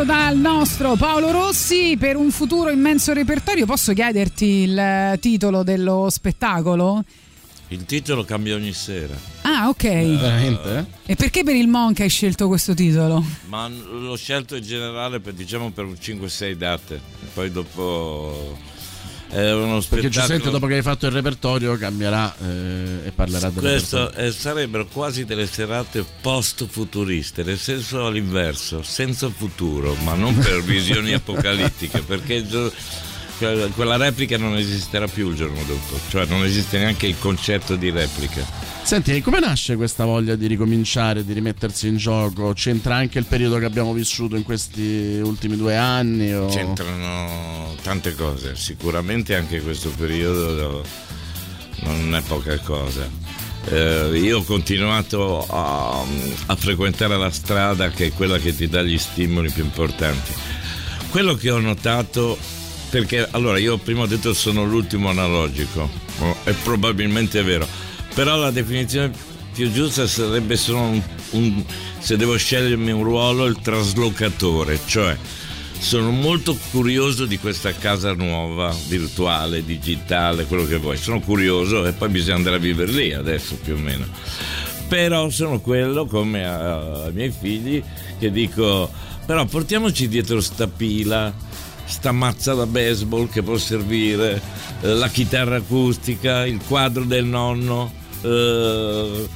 scelto dal nostro Paolo Rossi per un futuro immenso repertorio. Posso chiederti il eh, titolo dello spettacolo? Il titolo cambia ogni sera. Ah, ok. Veramente? E perché per il Monk hai scelto questo titolo? Ma l'ho scelto in generale per, diciamo per un 5-6 date. Poi dopo è uno Perché spettacolo. giustamente dopo che hai fatto il repertorio cambierà eh, e parlerà delle Questo eh, sarebbero quasi delle serate post-futuriste, nel senso all'inverso, senza futuro, ma non per (laughs) visioni apocalittiche, perché gio- quella replica non esisterà più il giorno dopo, cioè non esiste neanche il concetto di replica. Senti, come nasce questa voglia di ricominciare, di rimettersi in gioco? C'entra anche il periodo che abbiamo vissuto in questi ultimi due anni? O... C'entrano tante cose, sicuramente anche questo periodo non è poca cosa. Eh, io ho continuato a, a frequentare la strada che è quella che ti dà gli stimoli più importanti. Quello che ho notato, perché allora io prima ho detto sono l'ultimo analogico, è probabilmente vero, però la definizione più giusta sarebbe solo un, un- se devo scegliermi un ruolo, il traslocatore, cioè sono molto curioso di questa casa nuova, virtuale, digitale, quello che vuoi. Sono curioso e poi bisogna andare a vivere lì adesso più o meno. Però sono quello, come ai miei figli, che dico, però portiamoci dietro sta pila, sta mazza da baseball che può servire, eh, la chitarra acustica, il quadro del nonno. eh,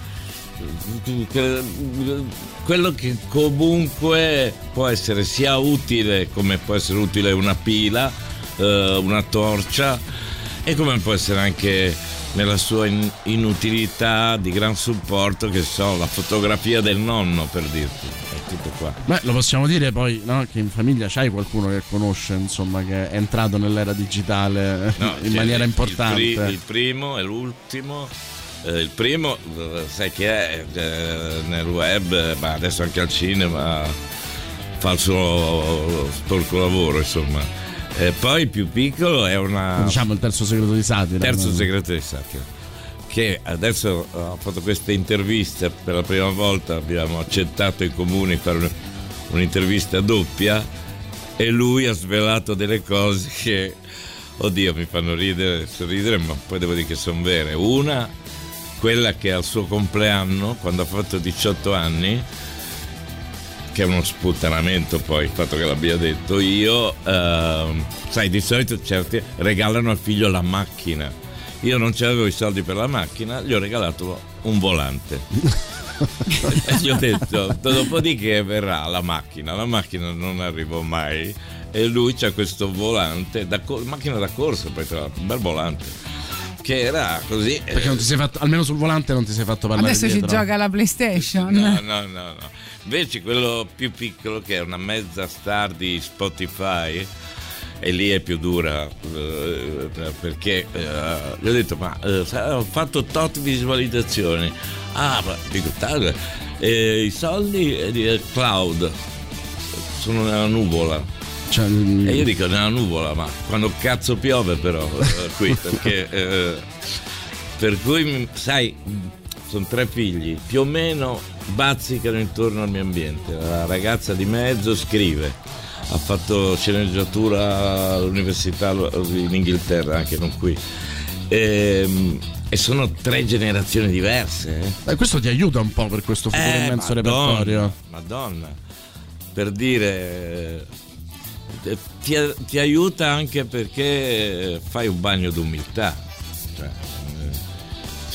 que- quello che comunque può essere sia utile come può essere utile una pila, eh, una torcia e come può essere anche nella sua in- inutilità di gran supporto che so, la fotografia del nonno per dirti, è tutto qua. Beh, lo possiamo dire poi, no? Che in famiglia c'hai qualcuno che conosce, insomma, che è entrato nell'era digitale (laughs) No, (laughs) in maniera il- importante. Il, pri- il primo e l'ultimo. Eh, il primo, eh, sai chi è? Eh, nel web, eh, ma adesso anche al cinema fa il suo sporco lavoro, insomma. E poi il più piccolo è una. Diciamo il terzo segreto di satira. Terzo no? segreto di satira. Che adesso ha fatto questa intervista per la prima volta, abbiamo accettato in comune di fare un- un'intervista doppia e lui ha svelato delle cose (laughs) che, oddio, mi fanno ridere, sorridere, ma poi devo dire che sono vere. Una, quella che al suo compleanno, quando ha fatto 18 anni, che è uno sputtanamento poi il fatto che l'abbia detto io, ehm, sai, di solito certi regalano al figlio la macchina. Io non c'avevo i soldi per la macchina, gli ho regalato un volante. (laughs) e gli ho detto, dopodiché verrà la macchina. La macchina non arrivò mai e lui c'ha questo volante, da co- macchina da corsa, poi tra l'altro, un bel volante, che era così. eh, Perché non ti sei fatto, almeno sul volante non ti sei fatto parlare Adesso ci dietro. gioca alla PlayStation. No, no, no, no. Invece quello più piccolo, che è una mezza star di Spotify, e lì è più dura eh, perché eh, gli ho detto ma eh, ho fatto tot visualizzazioni. Ah ma dico tale eh, i soldi eh, di cloud sono nella nuvola. Cioè, e io dico nella nuvola ma quando cazzo piove però eh, qui? Perché eh, per cui sai sono tre figli più o meno bazzicano intorno al mio ambiente la ragazza di mezzo scrive ha fatto sceneggiatura all'università in Inghilterra anche non qui e, e sono tre generazioni diverse eh. Eh, questo ti aiuta un po' per questo futuro Eh, immenso Madonna, repertorio. Madonna, per dire, eh, ti, ti aiuta anche perché fai un bagno d'umiltà. Cioè,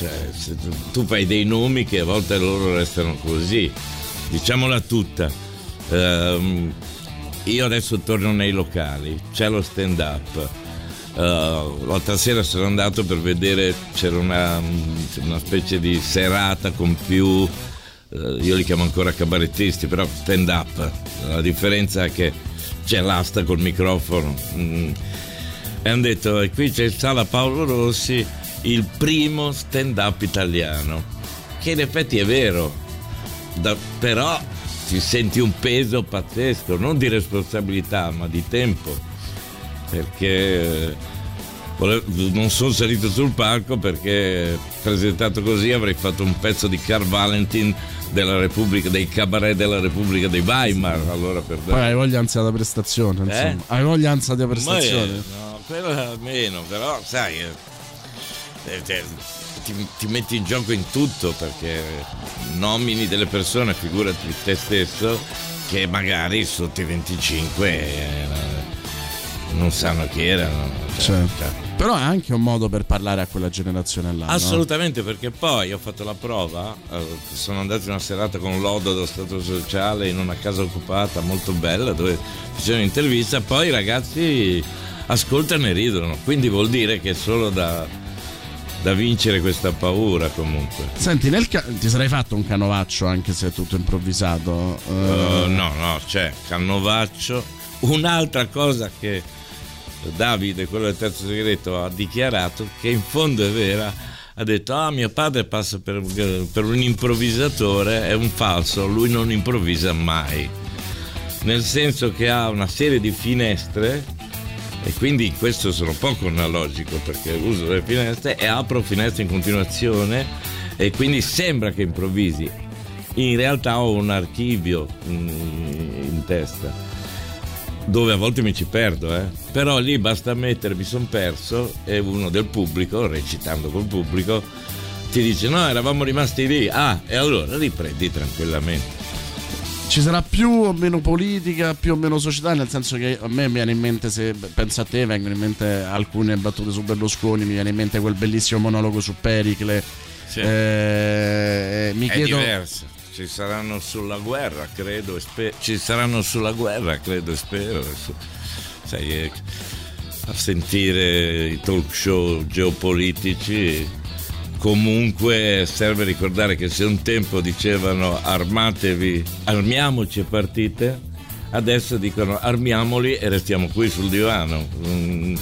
cioè, tu, tu fai dei nomi che a volte loro restano così. Diciamola tutta. Ehm, io adesso torno nei locali, c'è lo stand up. l'altra sera sono andato per vedere, c'era una, una specie di serata con più, eh, io li chiamo ancora cabarettisti, però stand up. La differenza è che c'è l'asta col microfono. mm. E hanno detto, e qui c'è il Sala Paolo Rossi, il primo stand up italiano. Che in effetti è vero, da- però ti senti un peso pazzesco, non di responsabilità, ma di tempo. Perché non sono salito sul palco perché presentato così avrei fatto un pezzo di Carl Valentin della Repubblica, dei cabaret della Repubblica di Weimar. Allora per Poi hai voglia ansia da prestazione, insomma. Eh? Hai voglia ansia da prestazione. eh, no, quello meno, però sai, eh, ti, ti metti in gioco in tutto perché nomini delle persone, figurati te stesso, che magari sotto i 25 eh, non sanno chi erano. cioè, Certo. cioè, Però è anche un modo per parlare a quella generazione là. no? Assolutamente, perché poi ho fatto la prova, eh, sono andato in una serata con Lodo dello Stato Sociale in una casa occupata molto bella dove facevano un'intervista, poi i ragazzi ascoltano e ridono, quindi vuol dire che solo da, da vincere questa paura comunque. Senti, nel ca- ti sarei fatto un canovaccio anche se è tutto improvvisato. Uh, Eh, no, no, c'è Cannovaccio. Un'altra cosa che Davide, quello del terzo segreto, ha dichiarato, che in fondo è vera, ha detto, ah mio padre passa per, per un improvvisatore, è un falso, lui non improvvisa mai. Nel senso che ha una serie di finestre e quindi in questo sono poco analogico perché uso le finestre e apro finestre in continuazione e quindi sembra che improvvisi. In realtà ho un archivio mm, in testa dove a volte mi ci perdo, eh. però lì basta mettere mi sono perso e uno del pubblico, recitando col pubblico, ti dice no, eravamo rimasti lì, ah, e allora riprendi tranquillamente. Ci sarà più o meno politica, più o meno società, nel senso che a me viene in mente, se penso a te, vengono in mente alcune battute su Berlusconi, mi viene in mente quel bellissimo monologo su Pericle. Eh, mi è chiedo diverso. Ci saranno sulla guerra, credo, e spe- ci saranno sulla guerra, credo e spero. Sai, eh, a sentire i talk show geopolitici, comunque serve ricordare che se un tempo dicevano armatevi, armiamoci e partite, adesso dicono armiamoli e restiamo qui sul divano. Mm,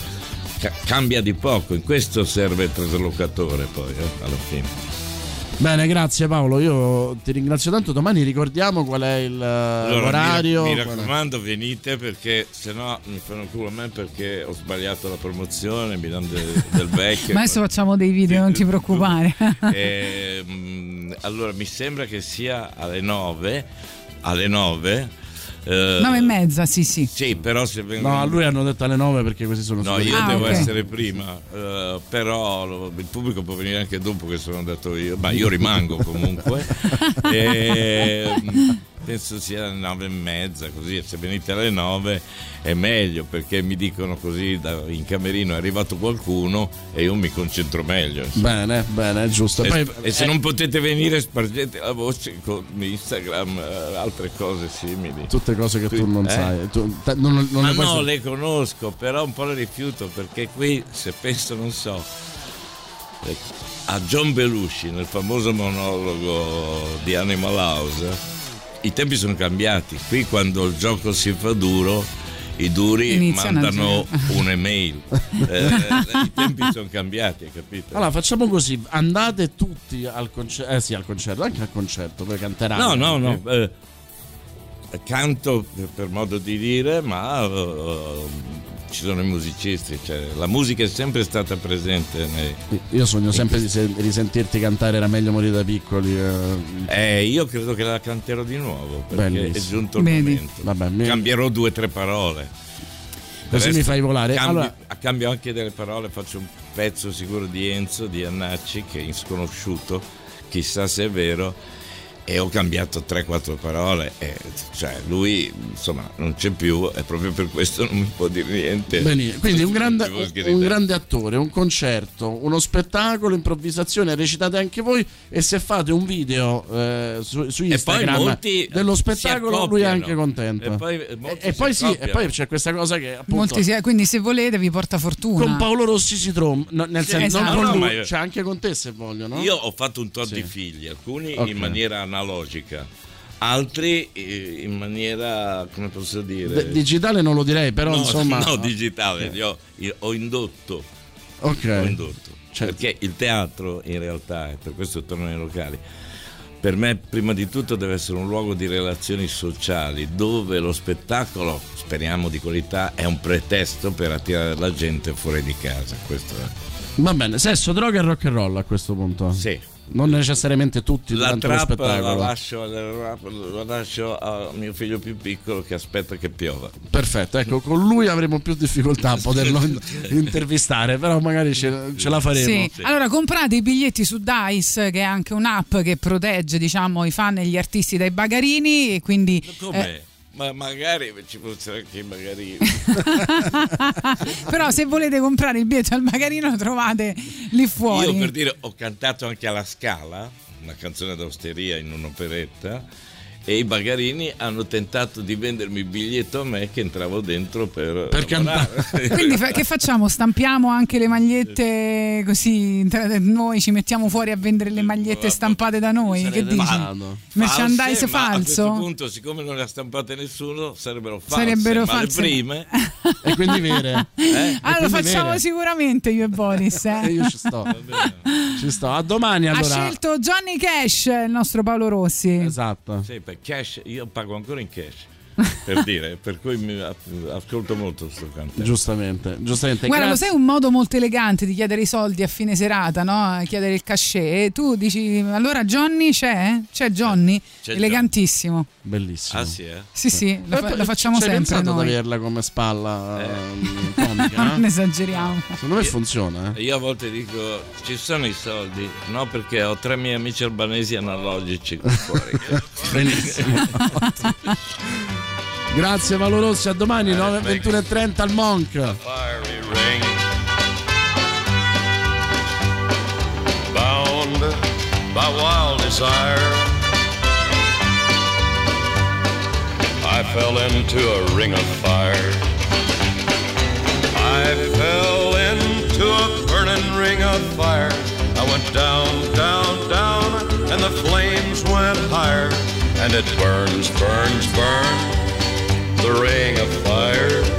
ca- cambia di poco, in questo serve il traslocatore poi, eh, alla fine. Bene, grazie Paolo. Io ti ringrazio tanto. Domani ricordiamo qual è il, Allora, l'orario. Mi, mi raccomando, venite perché se no mi fanno culo a me perché ho sbagliato la promozione, mi danno de- del (laughs) vecchio. Ma adesso facciamo dei video, non ti preoccupare. (laughs) Ehm, (laughs) allora, mi sembra che sia alle 9. Alle 9. Eh, 9 e mezza, sì, sì. Sì, però se vengono. No, a lui hanno detto alle 9 perché questi sono No, io Ah, devo ok. essere prima, eh, però lo- il pubblico può venire anche dopo che sono andato io, ma io rimango comunque. (laughs) E, mm, penso sia alle nove e mezza, così se venite alle nove è meglio perché mi dicono così da- in camerino è arrivato qualcuno e io mi concentro meglio. insomma. Bene, bene, giusto. E, Poi- e se eh, non potete venire spargete la voce con Instagram, eh, altre cose simili. Tutte cose che tu non Eh? sai. Tu- te- non, non Ma le no, le conosco, però un po' le rifiuto perché qui, se penso, non so, eh, a John Belushi nel famoso monologo di Animal House, i tempi sono cambiati. Qui quando il gioco si fa duro, i duri Iniziano mandano un'email. (laughs) Eh, I tempi sono cambiati, hai capito? Allora, facciamo così: andate tutti al concerto. Eh sì, al concerto, anche al concerto, poi canteranno. No, no, no. eh, canto per, modo di dire, ma eh, ci sono i musicisti. Cioè, la musica è sempre stata presente nei. Io sogno sempre di, se- di sentirti cantare Era meglio morire da piccoli. eh. Eh, io credo che la canterò di nuovo perché Bellissimo. è giunto il Vedi. momento. Vabbè, mi- Cambierò due o tre parole. Così Del mi resto fai volare. Cambio, Allora- a cambio anche delle parole faccio un pezzo sicuro di Enzo, di Annacci, che è sconosciuto, chissà se è vero. E ho cambiato 3-4 parole, e, cioè lui insomma non c'è più e proprio per questo non mi può dire niente. Benissimo. Quindi un grande, un, grande attore, un concerto, uno spettacolo, improvvisazione, recitate anche voi e se fate un video eh, su, su E Instagram molti dello spettacolo lui è anche contento. E poi, e poi sì, e poi c'è questa cosa che appunto Molti si- quindi se volete vi porta fortuna. con Paolo Rossi si tromba, no, nel Sì, senso non esatto. con No, no, lui, ma io- cioè anche con te se vogliono. Io ho fatto un tot Sì. di figli, alcuni Ok. in maniera analogica, altri eh, in maniera, come posso dire... D- digitale non lo direi, però no, (laughs) insomma No, digitale, io, io ho indotto. Ok. Ho indotto. Perché il teatro in realtà, e per questo torno nei locali, per me prima di tutto deve essere un luogo di relazioni sociali dove lo spettacolo, speriamo di qualità, è un pretesto per attirare la gente fuori di casa. Questo è. Va bene, sesso, droga e rock and roll a questo punto. Sì. Non necessariamente tutti La durante lo trap la spettacolo. lascio, la lascio a mio figlio più piccolo che aspetta che piova. Perfetto, ecco, con lui avremo più difficoltà a (laughs) poterlo in- intervistare, però magari ce, ce la faremo. Sì. Allora comprate i biglietti su Dice, che è anche un'app che protegge diciamo, i fan e gli artisti dai bagarini. E quindi Come? eh, Ma magari ci fossero anche magari. (laughs) però se volete comprare il biglietto al bagarino lo trovate lì fuori. Io per dire ho cantato anche alla Scala, una canzone d'osteria in un'operetta. E i bagarini hanno tentato di vendermi il biglietto a me che entravo dentro per, Per lavorare. (laughs) Quindi fa- che facciamo? Stampiamo anche le magliette così tra- noi ci mettiamo fuori a vendere le magliette stampate da noi? Che dici? Merchandise False, ma A questo falso? punto, siccome non le ha stampate nessuno, sarebbero false. Sarebbero ma false. le prime. (laughs) E quindi vere. Eh? Allora lo quindi facciamo vere. sicuramente io e Boris. eh. E io ci sto. Ci sto. A domani Ha allora. scelto Johnny Cash, il nostro Paolo Rossi. Esatto. Sì, per cash, io pago ancora in cash. Per dire, per cui mi ascolto molto questo canto. Giustamente, giustamente. Guarda, lo grazie. sai un modo molto elegante di chiedere i soldi a fine serata, no? Chiedere il cachet. E tu dici, allora Johnny c'è? C'è Johnny? C'è Elegantissimo. Bellissimo. Ah sì, eh? Sì, sì, lo, fa- Eh, lo facciamo ci hai sempre pensato ad noi. averla come spalla ehm, (laughs) comica? Non eh? esageriamo. Secondo me funziona. eh. Io a volte dico, ci sono i soldi? No, perché ho tre miei amici albanesi analogici qui fuori. (laughs) Benissimo. (laughs) Grazie Paolo Rossi, a domani eh, 9, 21 e 30 al Monk. bound by wild desire. I fell into a ring of fire. I fell into a burning ring of fire. I went down, down, down, and the flames went higher. And it burns, burns, burns. The ring of fire,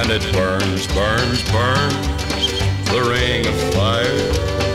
And it burns, burns, burns. The ring of fire,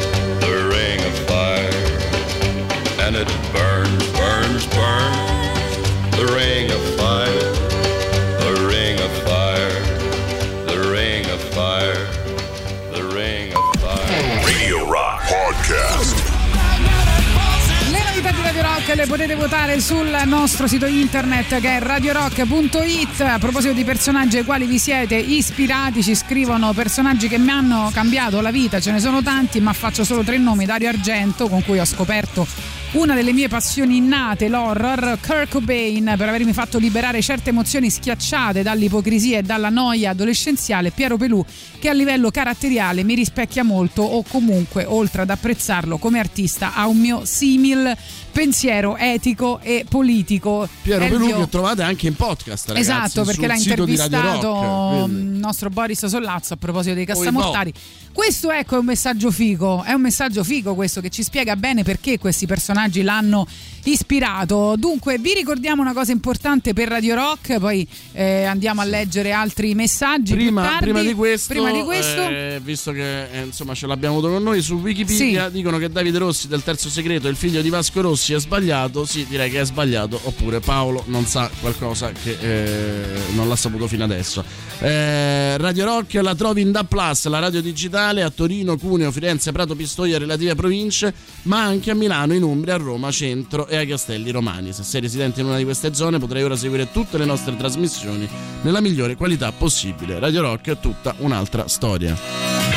le potete votare sul nostro sito internet che è radiorock.it. A proposito di personaggi ai quali vi siete ispirati, ci scrivono personaggi che mi hanno cambiato la vita, ce ne sono tanti, ma faccio solo tre nomi: Dario Argento, con cui ho scoperto una delle mie passioni innate, l'horror, Kurt Cobain per avermi fatto liberare certe emozioni schiacciate dall'ipocrisia e dalla noia adolescenziale, Piero Pelù che a livello caratteriale mi rispecchia molto o comunque oltre ad apprezzarlo come artista ha un mio simil pensiero etico e politico. Piero Elvio- Pelù che trovate anche in podcast, ragazzi, Esatto, perché l'ha intervistato Rock, il nostro Boris Sollazzo a proposito dei Oi, cassamortali. Questo ecco è un messaggio figo, è un messaggio figo questo che ci spiega bene perché questi personaggi l'hanno ispirato. Dunque, vi ricordiamo una cosa importante per Radio Rock, poi eh, andiamo a leggere altri messaggi Prima, prima di questo, Prima di questo eh, visto che eh, insomma ce l'abbiamo avuto con noi su Wikipedia, dicono che Davide Rossi del Terzo Segreto, il figlio di Vasco Rossi, è sbagliato. Sì, direi che è sbagliato. Oppure Paolo non sa qualcosa che eh, non l'ha saputo fino adesso. Eh, radio Rock la trovi in DA Plus, la radio digitale a Torino, Cuneo, Firenze, Prato, Pistoia e relative province, ma anche a Milano, in Umbria, a Roma, Centro e ai Castelli Romani. Se sei residente in una di queste zone potrai ora seguire tutte le nostre trasmissioni nella migliore qualità possibile. Radio Rock è tutta un'altra storia.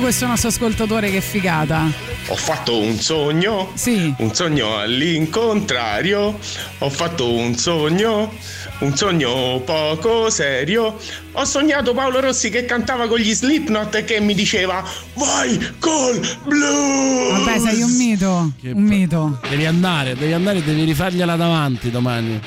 Questo nostro ascoltatore che figata. Ho fatto un sogno, un sogno all'incontrario, ho fatto un sogno, un sogno poco serio. Ho sognato Paolo Rossi che cantava con gli Slipknot e che mi diceva vai col blues. Vabbè, sei un mito, un mito. Devi andare, devi andare e devi rifargliela davanti domani.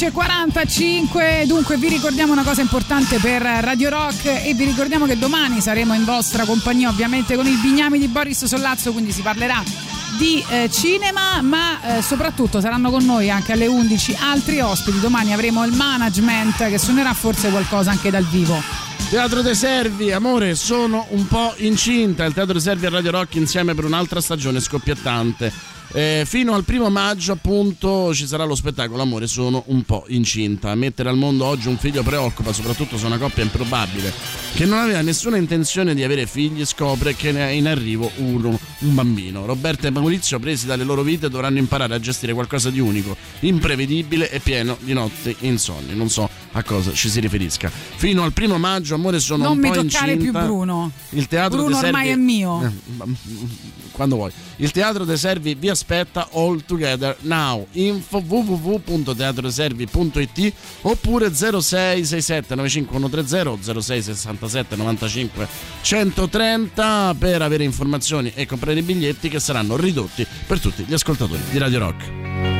11.45, dunque vi ricordiamo una cosa importante per Radio Rock e vi ricordiamo che domani saremo in vostra compagnia ovviamente con il Bignami di Boris Sollazzo, quindi si parlerà di eh, cinema, ma eh, soprattutto saranno con noi anche alle 11 altri ospiti, domani avremo il management che suonerà forse qualcosa anche dal vivo. Teatro dei Servi, amore, sono un po' incinta. Il Teatro dei Servi e Radio Rock insieme per un'altra stagione scoppiettante. Eh, fino al primo maggio, appunto, ci sarà lo spettacolo Amore, sono un po' incinta. Mettere al mondo oggi un figlio preoccupa, soprattutto se una coppia improbabile che non aveva nessuna intenzione di avere figli, scopre che ne è in arrivo uno, un bambino. Roberta e Maurizio, presi dalle loro vite, dovranno imparare a gestire qualcosa di unico, imprevedibile e pieno di notti insonni. Non so a cosa ci si riferisca. Fino al primo maggio, Amore, sono non un mi po' toccare incinta. più Bruno. Il teatro Bruno Servi- ormai è mio. Eh, quando vuoi. Il Teatro dei Servi vi aspetta all together now. Info www.teatrodeservi.it oppure 0667 95130 0667 95 130 per avere informazioni e comprare i biglietti che saranno ridotti per tutti gli ascoltatori di Radio Rock.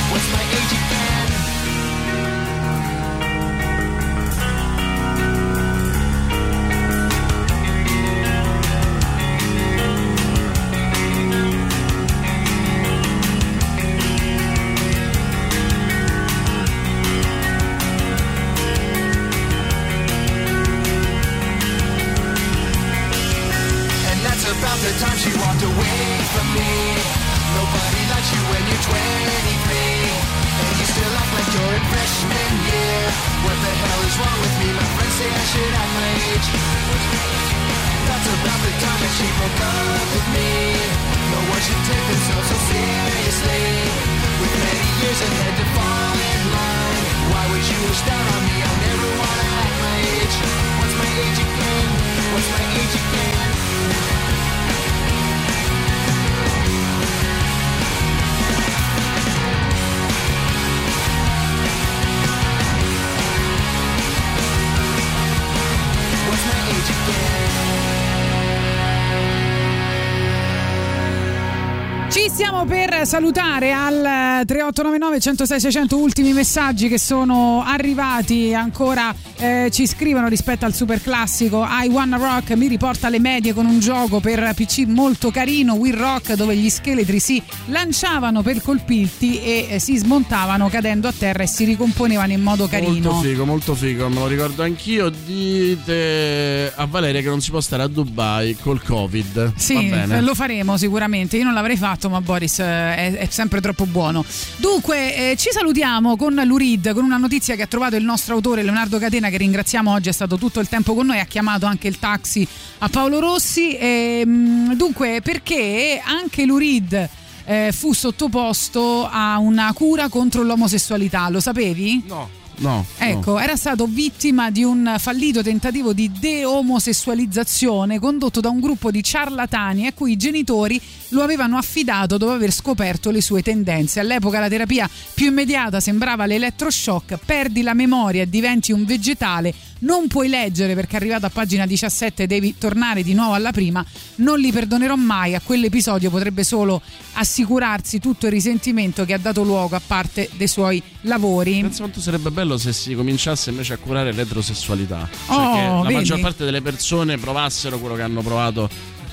Salutare al 3899 106 600 ultimi messaggi che sono arrivati ancora eh, ci scrivono rispetto al super classico I Wanna Rock mi riporta alle medie con un gioco per PC molto carino Will Rock dove gli scheletri si lanciavano per colpirti e eh, si smontavano cadendo a terra e si ricomponevano in modo carino Molto figo, molto figo, me lo ricordo anch'io. Dite a Valeria che non si può stare a Dubai col Covid. Sì, Va bene. lo faremo sicuramente. Io non l'avrei fatto, ma Boris eh, è, è sempre troppo buono. Dunque, eh, ci salutiamo con l'Urid, con una notizia che ha trovato il nostro autore Leonardo Catena, che ringraziamo oggi, è stato tutto il tempo con noi, ha chiamato anche il taxi a Paolo Rossi. E, mh, dunque, perché anche l'Urid eh, fu sottoposto a una cura contro l'omosessualità, lo sapevi? No. No. Ecco, era stato vittima di un fallito tentativo di deomosessualizzazione condotto da un gruppo di ciarlatani a cui i genitori lo avevano affidato dopo aver scoperto le sue tendenze. All'epoca la terapia più immediata sembrava l'elettroshock, perdi la memoria e diventi un vegetale, non puoi leggere perché arrivato a pagina 17 devi tornare di nuovo alla prima, non li perdonerò mai, a quell'episodio potrebbe solo assicurarsi tutto il risentimento che ha dato luogo a parte dei suoi lavori. Penso quanto sarebbe bello se si cominciasse invece a curare l'eterosessualità. Cioè Oh, che la vedi? maggior parte delle persone provassero quello che hanno provato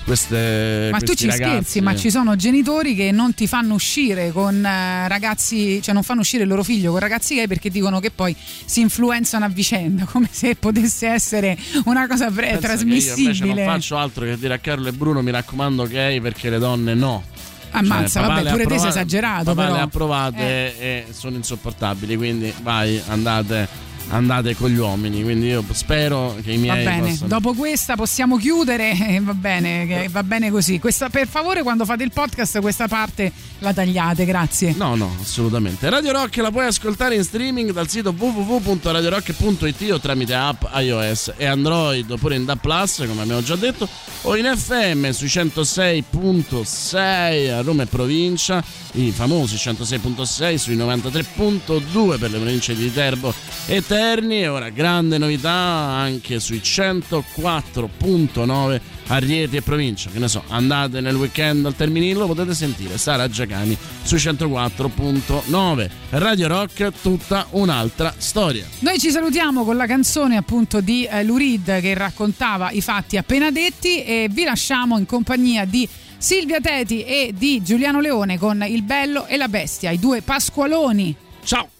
queste Ma tu ci ragazzi. scherzi, ma ci sono genitori che non ti fanno uscire con eh, ragazzi, cioè non fanno uscire il loro figlio con ragazzi gay perché dicono che poi si influenzano a vicenda, (laughs) come se potesse essere una cosa pre- Io trasmissibile. invece non faccio altro che dire a Carlo e Bruno mi raccomando gay perché le donne no. Ammazza, Cioè, vabbè, pure te sei esagerato, papà però. le ha provate e sono insopportabili, quindi vai, andate, andate con gli uomini. Quindi io spero che i Va miei bene, possano- dopo questa possiamo chiudere, (laughs) eh, va bene, che va bene così. Questa, per favore, quando fate il podcast, questa parte la tagliate, grazie. No, no, assolutamente. Radio Rock la puoi ascoltare in streaming dal sito www.radiorock.it o tramite app iOS e Android oppure in Plus, come abbiamo già detto, o in FM sui 106.6 a Roma e provincia, i famosi 106.6 sui 93.2 per le province di Viterbo e Terni e ora grande novità anche sui 104.9 a Rieti e provincia. Che ne so, andate nel weekend al Terminillo, potete sentire Sara Giacani sui 104.9. Radio Rock, tutta un'altra storia. Noi ci salutiamo con la canzone appunto di eh, Lurid che raccontava i fatti appena detti e vi lasciamo in compagnia di Silvia Teti e di Giuliano Leone con Il Bello e la Bestia, i due Pasqualoni. Ciao!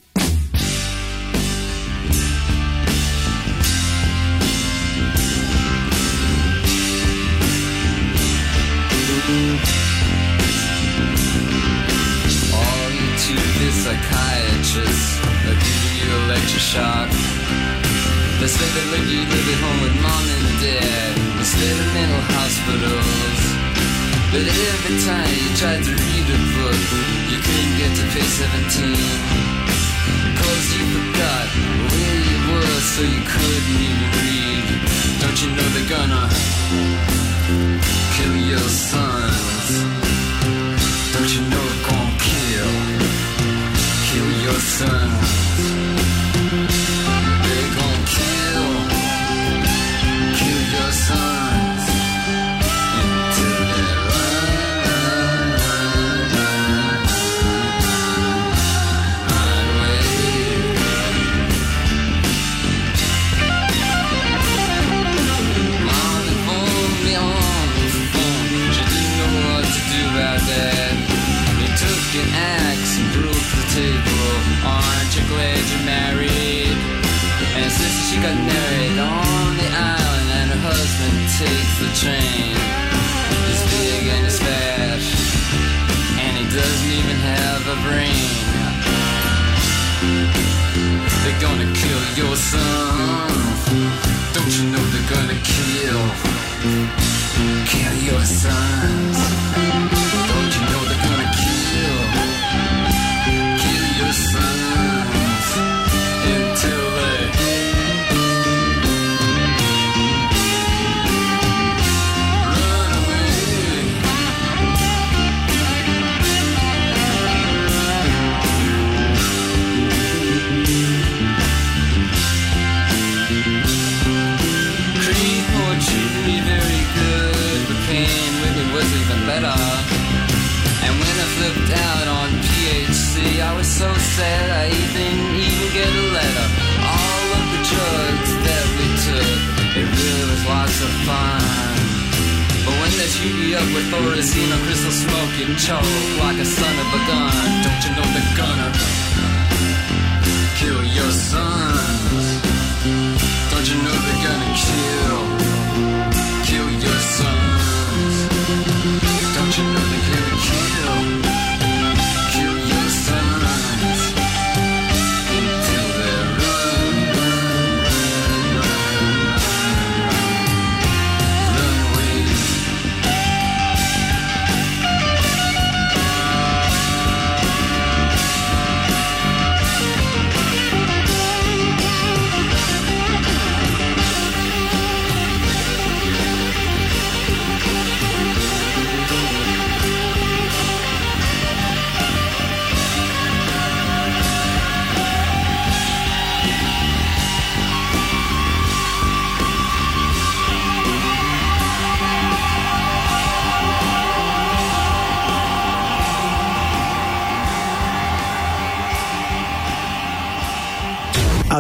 All you home with mom and dad. Instead of mental hospitals. But every time you tried to read a book You couldn't get to page 17 Cause you forgot where you were So you couldn't even read. Don't you know they're gonna Kill your sons don't you know it's gonna kill, kill your son? Got married on the island, and her husband takes the train. He's big and he's fat, and he doesn't even have a brain. They're gonna kill your son. Don't you know they're gonna kill, kill your sons? Sad I didn't even get a letter. All of the drugs that we took, it really was lots of fun. But when they shoot you up with Thorazine or crystal smoke, you choke like a son of a gun. Don't you know they're gonna kill your sons? Don't you know they're gonna kill, kill your sons? Don't you know